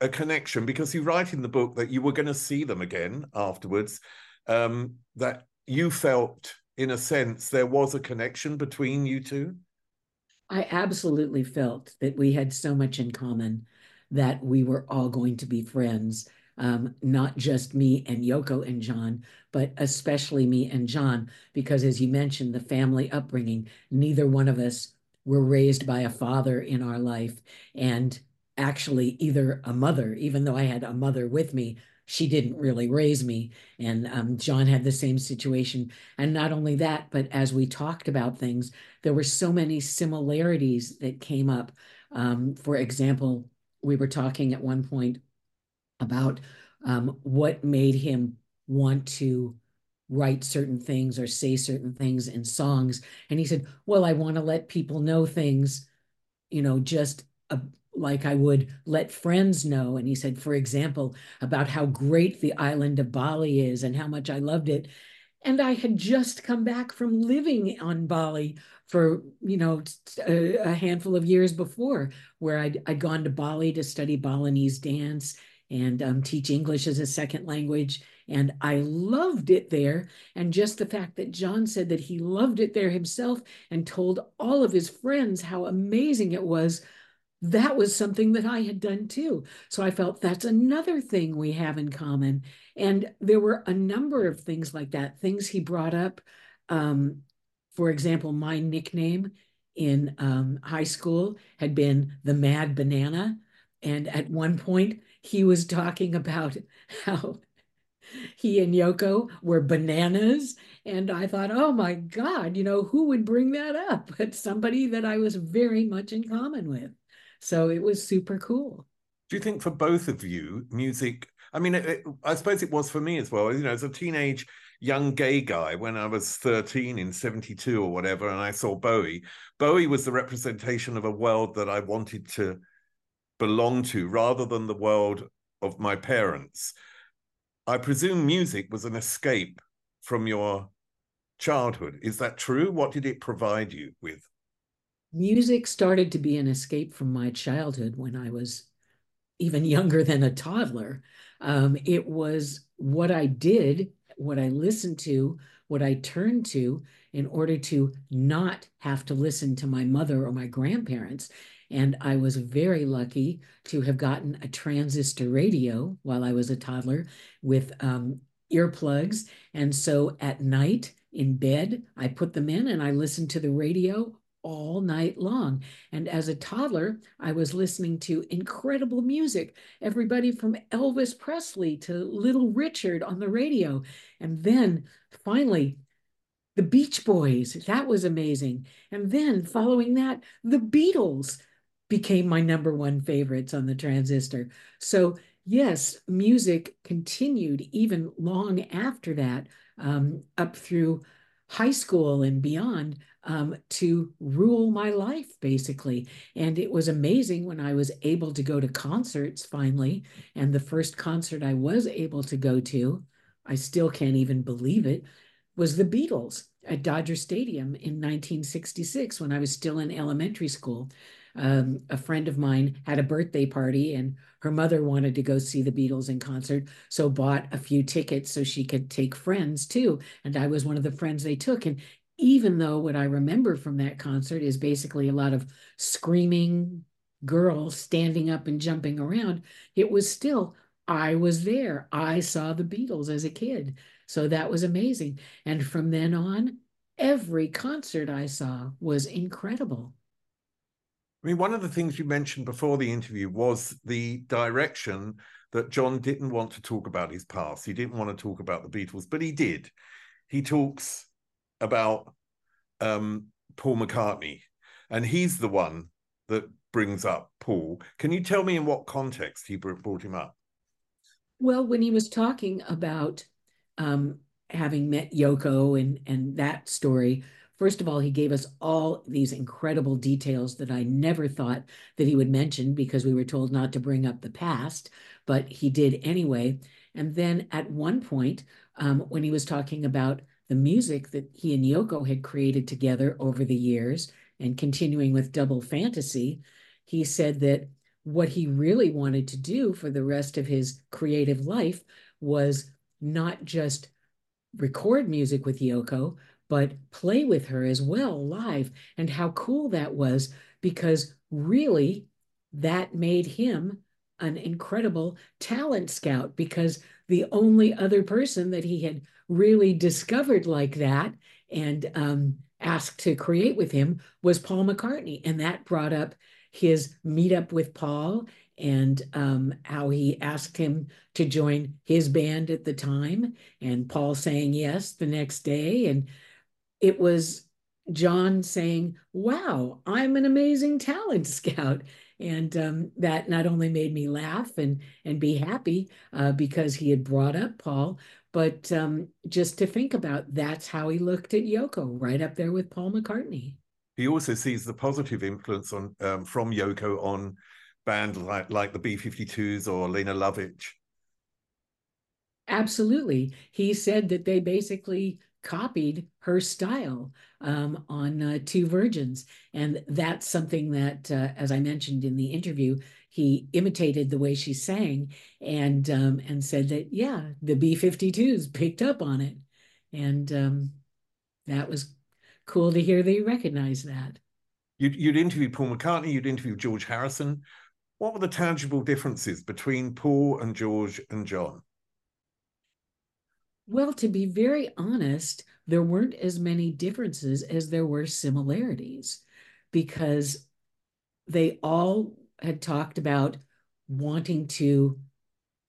a connection because you write in the book that you were going to see them again afterwards? Um, that you felt, in a sense, there was a connection between you two. I absolutely felt that we had so much in common that we were all going to be friends. Um, not just me and Yoko and John, but especially me and John, because as you mentioned, the family upbringing, neither one of us were raised by a father in our life. And actually, either a mother, even though I had a mother with me, she didn't really raise me. And um, John had the same situation. And not only that, but as we talked about things, there were so many similarities that came up. Um, for example, we were talking at one point about um, what made him want to write certain things or say certain things in songs. And he said, Well, I want to let people know things, you know, just a, like I would let friends know. And he said, for example, about how great the island of Bali is and how much I loved it. And I had just come back from living on Bali for, you know, a, a handful of years before, where I'd, I'd gone to Bali to study Balinese dance and um, teach English as a second language. And I loved it there. And just the fact that John said that he loved it there himself and told all of his friends how amazing it was that was something that I had done too. So I felt that's another thing we have in common. And there were a number of things like that, things he brought up. Um, for example, my nickname in um, high school had been the Mad Banana. And at one point, he was talking about *laughs* how he and Yoko were bananas. And I thought, oh my God, you know, who would bring that up? *laughs* But somebody that I was very much in common with. So it was super cool. Do you think for both of you, music? I mean, it, it, I suppose it was for me as well. You know, as a teenage young gay guy, when I was 13 in 72 or whatever, and I saw Bowie, Bowie was the representation of a world that I wanted to belong to rather than the world of my parents. I presume music was an escape from your childhood. Is that true? What did it provide you with? music started to be an escape from my childhood when I was even *laughs* younger than a toddler. Um, it was what I did, what I listened to, what I turned to in order to not have to listen to my mother or my grandparents. And I was very lucky to have gotten a transistor radio while I was a toddler with um, earplugs. And so at night in bed, I put them in and I listened to the radio all night long. And as a toddler, I was listening to incredible music, everybody from Elvis Presley to Little Richard on the radio. And then finally, the Beach Boys, that was amazing. And then following that, the Beatles became my number one favorites on the transistor. So, yes, music continued even long after that, um, up through high school and beyond um, to rule my life, basically. And it was amazing when I was able to go to concerts finally. And the first concert I was able to go to, I still can't even believe it, was the Beatles at Dodger Stadium in 1966 when I was still in elementary school. Um, a friend of mine had a birthday party and her mother wanted to go see the Beatles in concert, so bought a few tickets so she could take friends too. And I was one of the friends they took. And even though what I remember from that concert is basically a lot of screaming girls standing up and jumping around, it was still, I was there. I saw the Beatles as a kid. So that was amazing. And from then on, every concert I saw was incredible. I mean, one of the things you mentioned before the interview was the direction that John didn't want to talk about his past. He didn't want to talk about the Beatles, but he did. He talks about um, Paul McCartney, and he's the one that brings up Paul. Can you tell me in what context he brought him up? Well, when he was talking about um, having met Yoko and and that story, first of all, he gave us all these incredible details that I never thought that he would mention because we were told not to bring up the past, but he did anyway. And then at one point, um, when he was talking about the music that he and Yoko had created together over the years and continuing with Double Fantasy, he said that what he really wanted to do for the rest of his creative life was not just record music with Yoko, but play with her as well live and how cool that was because really that made him an incredible talent scout because the only other person that he had really discovered like that and um, asked to create with him was Paul McCartney. And that brought up his meetup with Paul and um, how he asked him to join his band at the time, and Paul saying yes the next day. And it was John saying, Wow, I'm an amazing talent scout. And um, that not only made me laugh and, and be happy uh, because he had brought up Paul, but um, just to think about that's how he looked at Yoko, right up there with Paul McCartney. He also sees the positive influence on um, from Yoko on bands like like the B52s or Lene Lovich. Absolutely. He said that they basically copied her style um, on uh, Two Virgins. And that's something that, uh, as I mentioned in the interview, he imitated the way she sang and um, and said that, yeah, the B 52s picked up on it. And um, that was cool to hear they recognized that. You'd, you'd interviewed Paul McCartney, you'd interviewed George Harrison. What were the tangible differences between Paul and George and John? Well, to be very honest, there weren't as many differences as there were similarities because they all had talked about wanting to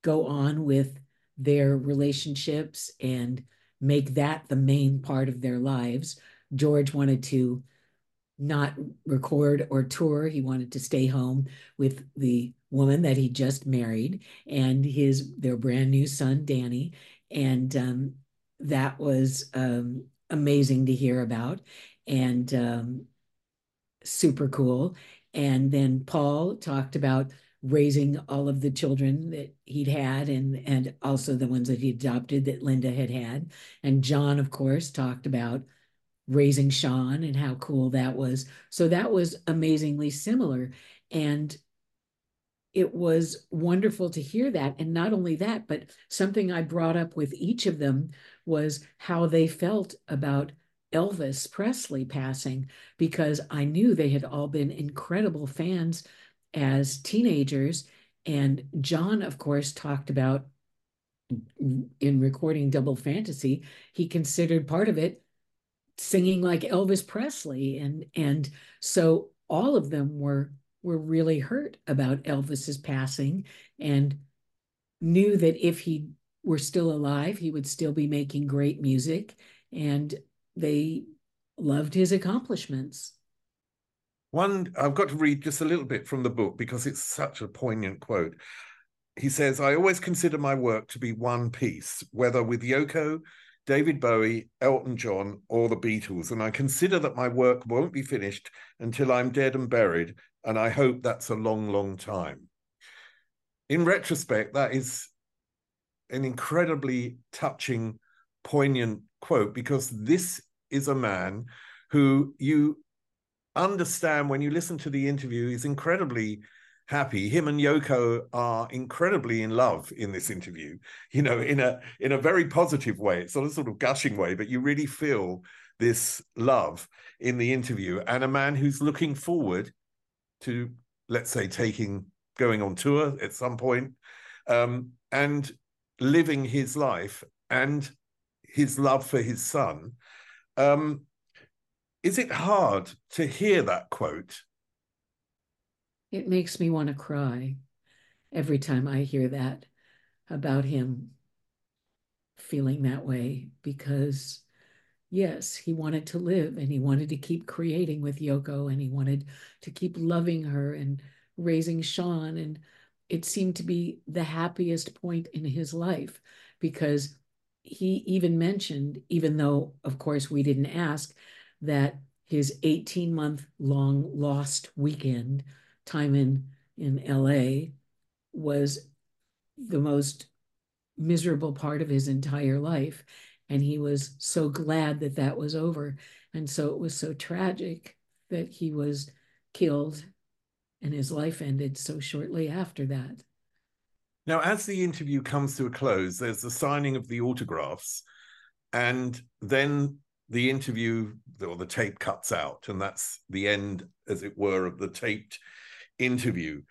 go on with their relationships and make that the main part of their lives. George wanted to not record or tour. He wanted to stay home with the woman that he just married and his their brand new son Danny, and um, that was um, amazing to hear about and um, super cool. And then Paul talked about raising all of the children that he'd had and and also the ones that he adopted that Linda had had. And John, of course, talked about raising Sean and how cool that was. So that was amazingly similar. And it was wonderful to hear that. And not only that, but something I brought up with each of them was how they felt about Elvis Presley passing, because I knew they had all been incredible fans as teenagers. And John, of course, talked about in recording Double Fantasy, he considered part of it singing like Elvis Presley. And, and so all of them were, were really hurt about Elvis's passing and knew that if he were still alive, he would still be making great music. And they loved his accomplishments. One, I've got to read just a little bit from the book because it's such a poignant quote. He says, I always consider my work to be one piece, whether with Yoko, David Bowie, Elton John, or the Beatles. And I consider that my work won't be finished until I'm dead and buried. And I hope that's a long, long time. In retrospect, that is an incredibly touching, poignant quote because this is a man who you understand when you listen to the interview is incredibly happy. Him and Yoko are incredibly in love in this interview. You know, in a in a very positive way. It's not a sort of gushing way, but you really feel this love in the interview. And a man who's looking forward to, let's say, taking going on tour at some point, um, and living his life and his love for his son. Um, is it hard to hear that quote it makes me want to cry every time I hear that about him feeling that way because yes, he wanted to live and he wanted to keep creating with Yoko and he wanted to keep loving her and raising Sean. And it seemed to be the happiest point in his life because he even mentioned, even though, of course, we didn't ask, that his 18 month long lost weekend time in in LA was the most miserable part of his entire life and he was so glad that that was over and so it was so tragic that he was killed and his life ended so shortly after that now as the interview comes to a close there's the signing of the autographs and then the interview or the tape cuts out, and that's the end, as it were, of the taped interview.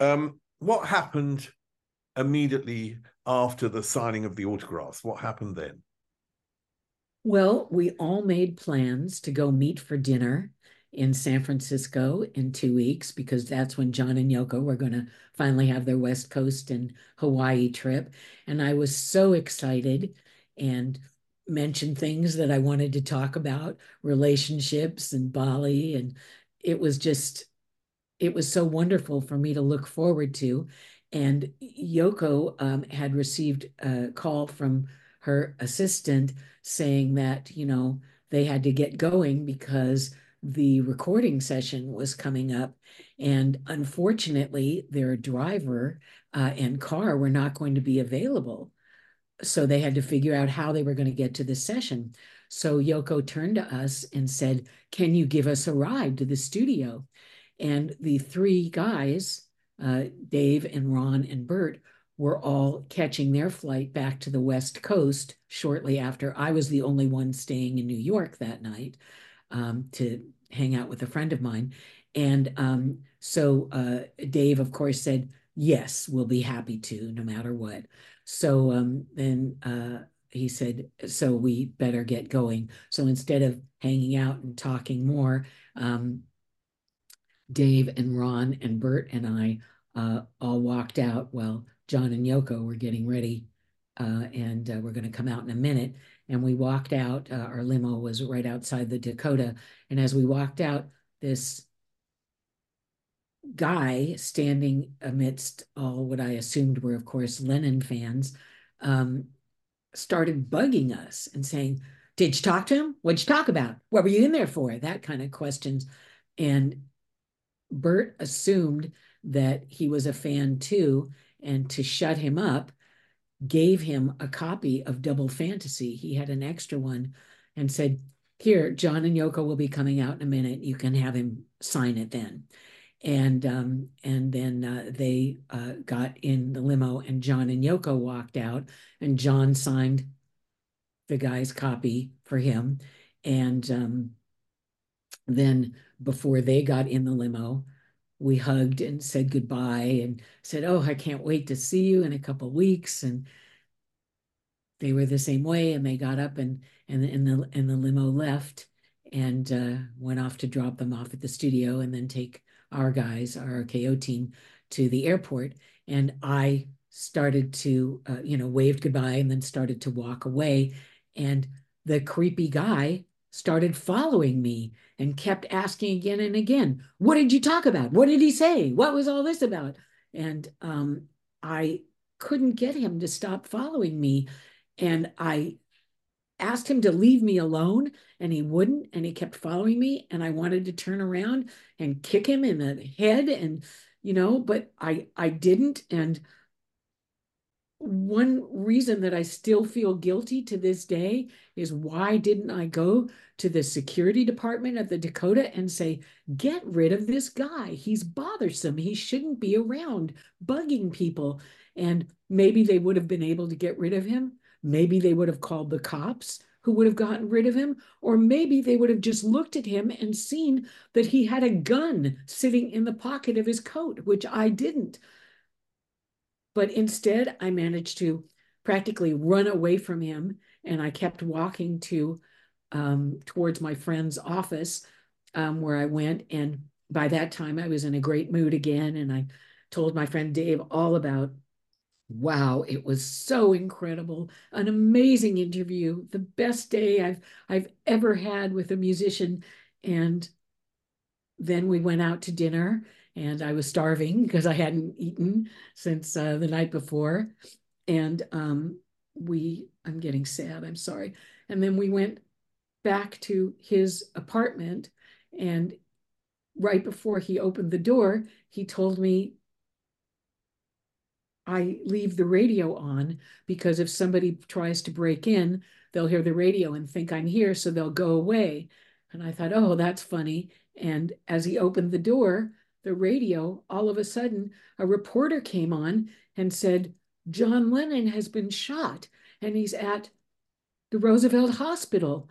Um, what happened immediately after the signing of the autographs? What happened then? Well, we all made plans to go meet for dinner in San Francisco in two weeks because that's when John and Yoko were going to finally have their West Coast and Hawaii trip. And I was so excited and mentioned things that I wanted to talk about relationships and Bali. And it was just, it was so wonderful for me to look forward to. And Yoko um, had received a call from her assistant saying that, you know, they had to get going because the recording session was coming up. And unfortunately, their driver uh, and car were not going to be available. So they had to figure out how they were going to get to the session. So Yoko turned to us and said, Can you give us a ride to the studio? And the three guys, uh, Dave and Ron and Bert, were all catching their flight back to the West Coast shortly after. I was the only one staying in New York that night um, to hang out with a friend of mine. And um, so uh, Dave, of course, said, Yes, we'll be happy to, no matter what. So um, then uh, he said, So we better get going. So instead of hanging out and talking more, um, Dave and Ron and Bert and I uh, all walked out while John and Yoko were getting ready. Uh, and uh, we're going to come out in a minute. And we walked out. Uh, our limo was right outside the Dakota. And as we walked out, this guy standing amidst all what I assumed were, of course, Lennon fans, um, started bugging us and saying, Did you talk to him? What'd you talk about? What were you in there for? That kind of questions. And Bert assumed that he was a fan too. And to shut him up, gave him a copy of Double Fantasy. He had an extra one and said, Here, John and Yoko will be coming out in a minute. You can have him sign it then. And um, and then uh, they uh, got in the limo, and John and Yoko walked out, and John signed the guy's copy for him. And um, then before they got in the limo, we hugged and said goodbye and said, "Oh, I can't wait to see you in a couple weeks." And they were the same way, and they got up and and and the and the limo left and uh, went off to drop them off at the studio and then take our guys, RKO team, to the airport. And I started to, uh, you know, waved goodbye and then started to walk away. And the creepy guy started following me and kept asking again and again, What did you talk about? What did he say? What was all this about? And um, I couldn't get him to stop following me. And I asked him to leave me alone and he wouldn't. And he kept following me. And I wanted to turn around and kick him in the head. And, you know, but I, I didn't. And one reason that I still feel guilty to this day is why didn't I go to the security department of the Dakota and say, get rid of this guy? He's bothersome. He shouldn't be around bugging people. And maybe they would have been able to get rid of him. Maybe they would have called the cops who would have gotten rid of him. Or maybe they would have just looked at him and seen that he had a gun sitting in the pocket of his coat, which I didn't. But instead, I managed to practically run away from him. And I kept walking to um, towards my friend's office um, where I went. And by that time, I was in a great mood again. And I told my friend Dave all about wow it was so incredible an amazing interview the best day i've i've ever had with a musician and then we went out to dinner and I was starving *laughs* because I hadn't eaten since uh, the night before. And um, we, I'm getting sad, I'm sorry. And then we went back to his apartment. And right before he opened the door, he told me, I leave the radio on because if somebody tries to break in, they'll hear the radio and think I'm here, so they'll go away. And I thought, oh, that's funny. And as he opened the door, the radio, all of a sudden, a reporter came on and said, John Lennon has been shot and he's at the Roosevelt Hospital.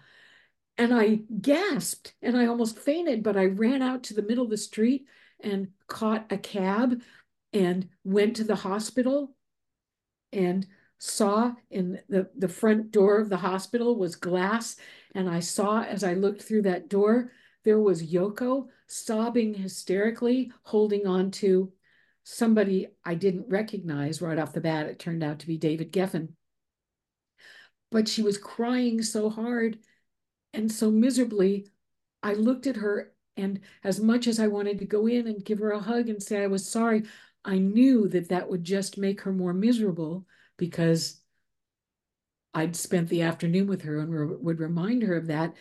And I gasped and I almost fainted, but I ran out to the middle of the street and caught a cab and went to the hospital and saw in the, the front door of the hospital was glass. And I saw as I looked through that door, there was Yoko sobbing hysterically, holding on to somebody I didn't recognize right off the bat. It turned out to be David Geffen. But she was crying so hard and so miserably. I looked at her, and as much as I wanted to go in and give her a hug and say I was sorry, I knew that that would just make her more miserable because I'd spent the afternoon with her and re- would remind her of that.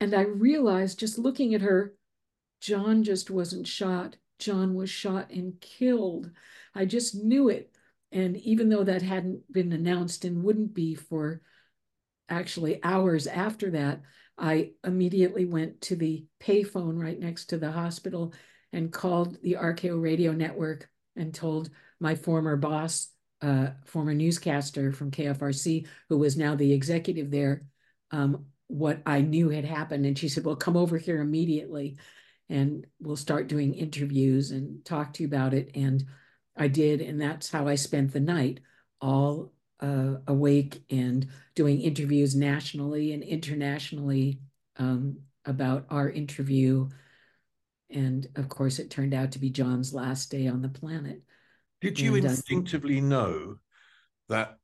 And I realized just looking at her, John just wasn't shot. John was shot and killed. I just knew it. And even though that hadn't been announced and wouldn't be for actually hours after that, I immediately went to the payphone right next to the hospital and called the RKO radio network and told my former boss, uh, former newscaster from KFRC, who was now the executive there, um, what I knew had happened. And she said, Well, come over here immediately and we'll start doing interviews and talk to you about it. And I did. And that's how I spent the night, all uh, awake and doing interviews nationally and internationally um, about our interview and of course, it turned out to be John's last day on the planet. Did you and, uh, instinctively know that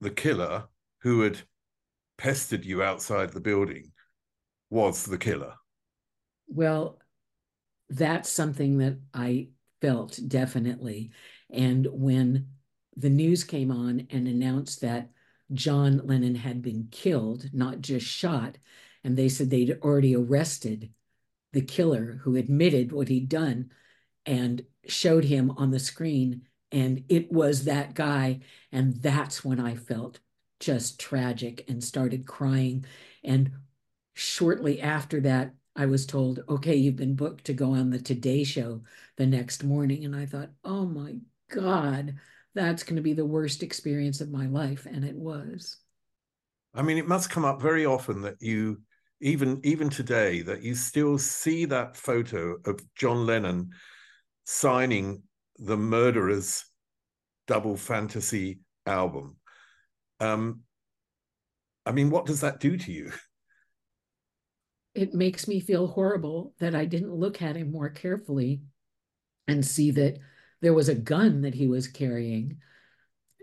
the killer who had pestered you outside the building was the killer? Well, that's something that I felt definitely. And when the news came on and announced that John Lennon had been killed, not just shot, and they said they'd already arrested the killer who admitted what he'd done and showed him on the screen. And it was that guy. And that's when I felt just tragic and started crying. And shortly after that, I was told, okay, you've been booked to go on the Today Show the next morning. And I thought, oh my God, that's going to be the worst experience of my life. And it was. I mean, it must come up very often that you even even today that you still see that photo of John Lennon signing the Murderers double fantasy album. Um, I mean, what does that do to you? It makes me feel horrible that I didn't look at him more carefully and see that there was a gun that he was carrying.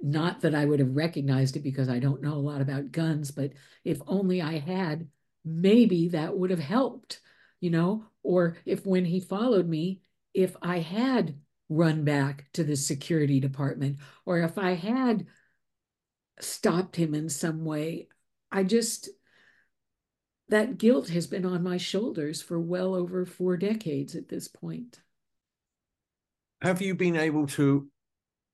Not that I would have recognized it because I don't know a lot about guns, but if only I had, maybe that would have helped, you know, or if when he followed me, if I had run back to the security department or if I had stopped him in some way, I just, that guilt has been on my shoulders for well over four decades at this point. Have you been able to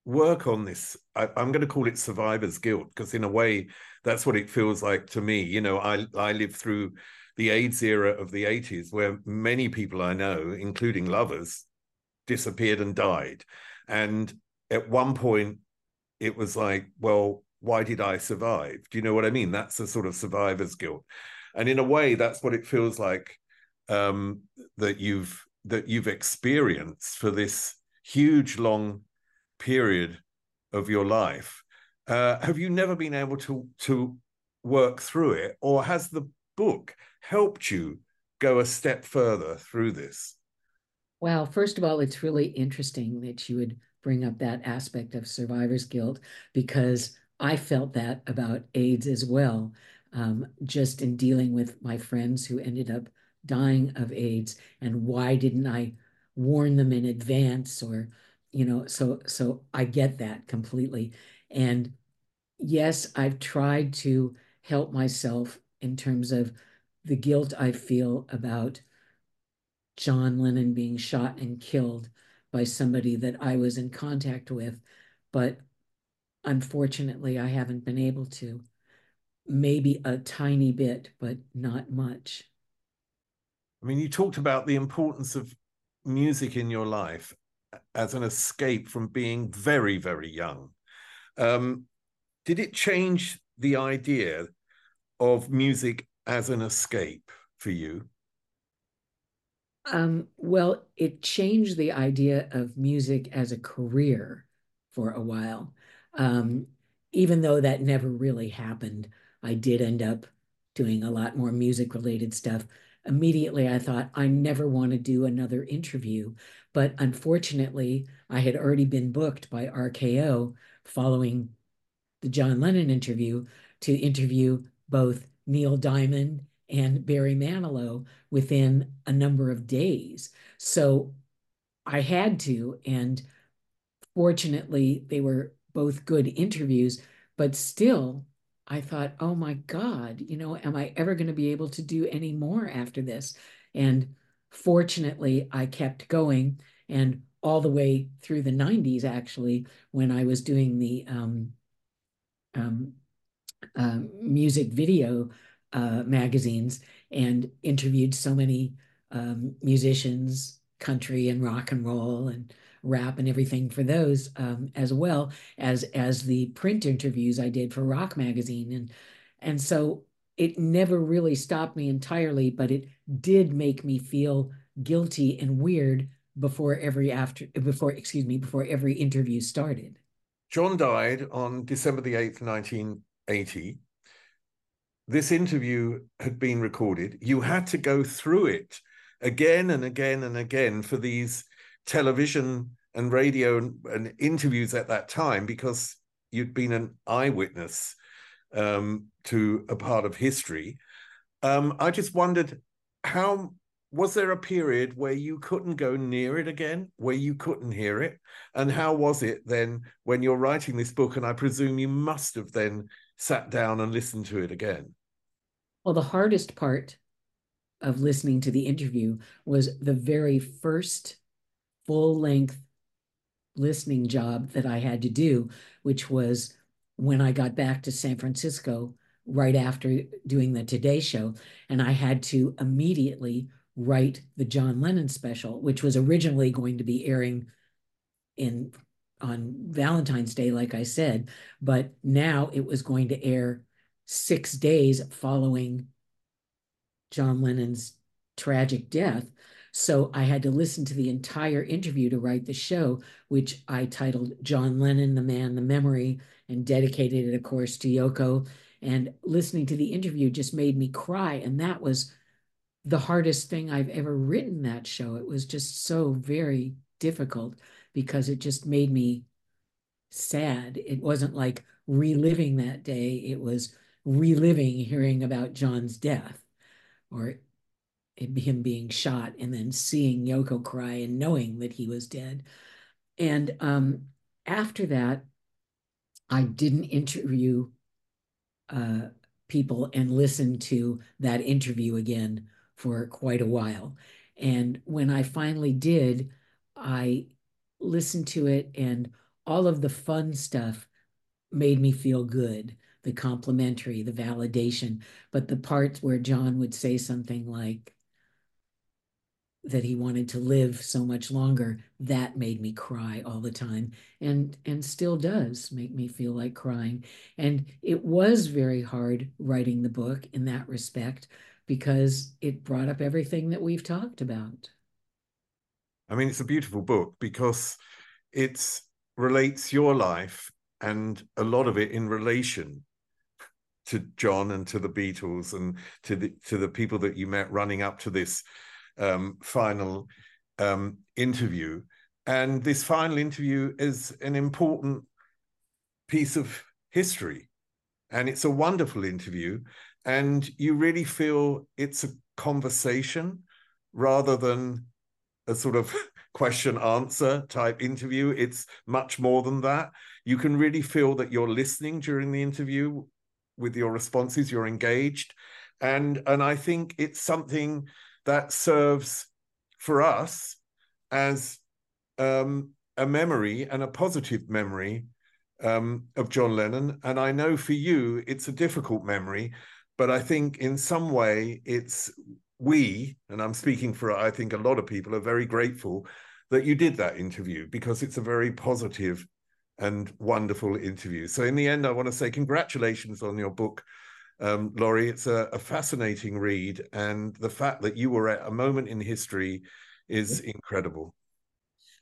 work on this? I, am going to call it survivor's guilt because in a way that's what it feels like to me. You know i i lived through the aids era of the 80s where many people i know including lovers disappeared and died. And at one point it was like well why did i survive? Do you know what i mean? That's a sort of survivor's guilt. And in a way that's what it feels like um, that you've that you've experienced for this huge long period of your life. Uh, have you never been able to to work through it, or has the book helped you go a step further through this? Well, first of all, it's really interesting that you would bring up that aspect of survivor's guilt because I felt that about AIDS as well. Um, just in dealing with my friends who ended up dying of AIDS, and why didn't I warn them in advance or you know so so i get that completely. And yes i've tried to help myself in terms of the guilt i feel about john lennon being shot and killed by somebody that i was in contact with but unfortunately i haven't been able to. Maybe a tiny bit but not much. I mean you talked about the importance of music in your life as an escape from being very, very young. Um, did it change the idea of music as an escape for you? Um, well, it changed the idea of music as a career for a while. Um, even though that never really happened, I did end up doing a lot more music related stuff. Immediately, I thought, I never want to do another interview. But unfortunately, I had already been booked by RKO following the John Lennon interview to interview both Neil Diamond and Barry Manilow within a number of days. So I had to, and fortunately, they were both good interviews, but still, I thought, oh my God, you know, am I ever going to be able to do any more after this? And fortunately, I kept going. And all the way through the 90s, actually, when I was doing the um, um, uh, music video uh, magazines and interviewed so many um, musicians, country and rock and roll and rap and everything for those, um, as well as as the print interviews I did for Rock Magazine, and and so it never really stopped me entirely, but it did make me feel guilty and weird before every after before excuse me before every interview started. John died on December the 8th, 1980 this interview had been recorded. You had to go through it again and again and again for these television and radio and, and interviews at that time because you'd been an eyewitness um, to a part of history. Um, I just wondered how was there a period where you couldn't go near it again, where you couldn't hear it? And how was it then when you're writing this book? And I presume you must have then sat down and listened to it again? Well, the hardest part of listening to the interview was the very first full length listening job that I had to do, which was when I got back to San Francisco right after doing the Today Show. And I had to immediately write the John Lennon special, which was originally going to be airing in on Valentine's Day, like I said, but now it was going to air six days following John Lennon's tragic death. So I had to listen to the entire interview to write the show, which I titled John Lennon, the Man, the Memory, and dedicated it, of course, to Yoko. And listening to the interview just made me cry. And that was the hardest thing I've ever written that show. It was just so very difficult because it just made me sad. It wasn't like reliving that day, it was reliving hearing about John's death or him being shot and then seeing Yoko cry and knowing that he was dead. And um, after that, I didn't interview uh, people and listen to that interview again for quite a while. And when I finally did, I listened to it, and all of the fun stuff made me feel good the complimentary, the validation, but the parts where John would say something like that he wanted to live so much longer, that made me cry all the time and and still does make me feel like crying. And it was very hard writing the book in that respect because it brought up everything that we've talked about. I mean, it's a beautiful book because it relates your life and a lot of it in relation to John and to the Beatles and to the to the people that you met running up to this um, final um, interview. And this final interview is an important piece of history, and it's a wonderful interview. And you really feel it's a conversation rather than a sort of *laughs* question answer type interview. It's much more than that. You can really feel that you're listening during the interview with your responses you're engaged and and i think it's something that serves for us as um, a memory and a positive memory um, of john lennon and i know for you it's a difficult memory but i think in some way it's we and i'm speaking for i think a lot of people are very grateful that you did that interview because it's a very positive and wonderful interview. So, in the end, I want to say congratulations on your book, Um, Laurie, it's a, a, fascinating read, and the fact that you were at a moment in history is incredible.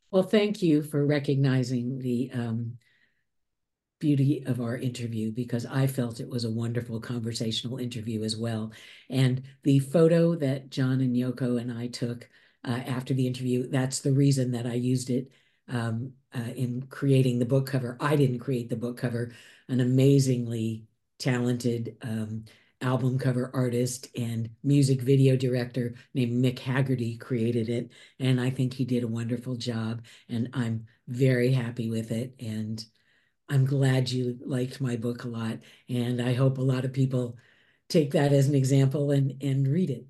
Well, thank you for recognizing the um, beauty of our interview because I felt it was a wonderful conversational interview as well. And the photo that John and Yoko and I took uh, after the interview, that's the reason that I used it um, uh, in creating the book cover. I didn't create the book cover, an amazingly talented um, album cover artist and music video director named Mick Haggerty created it. And I think he did a wonderful job. And I'm very happy with it. And I'm glad you liked my book a lot. And I hope a lot of people take that as an example and, and read it.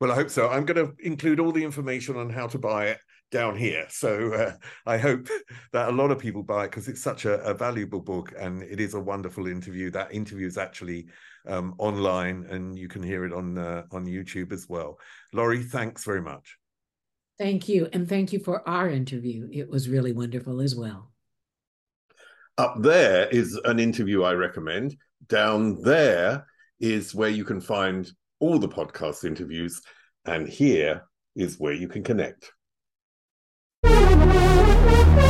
Well, I hope so. I'm going to include all the information on how to buy it down here. So uh, I hope that a lot of people buy it because it's such a, a, valuable book and it is a wonderful interview. That interview is actually um, online and you can hear it on uh, on YouTube as well. Laurie, thanks very much. Thank you, and thank you for our interview. It was really wonderful as well. Up there is an interview I recommend. Down there is where you can find all the podcast interviews, and here is where you can connect. Thank you.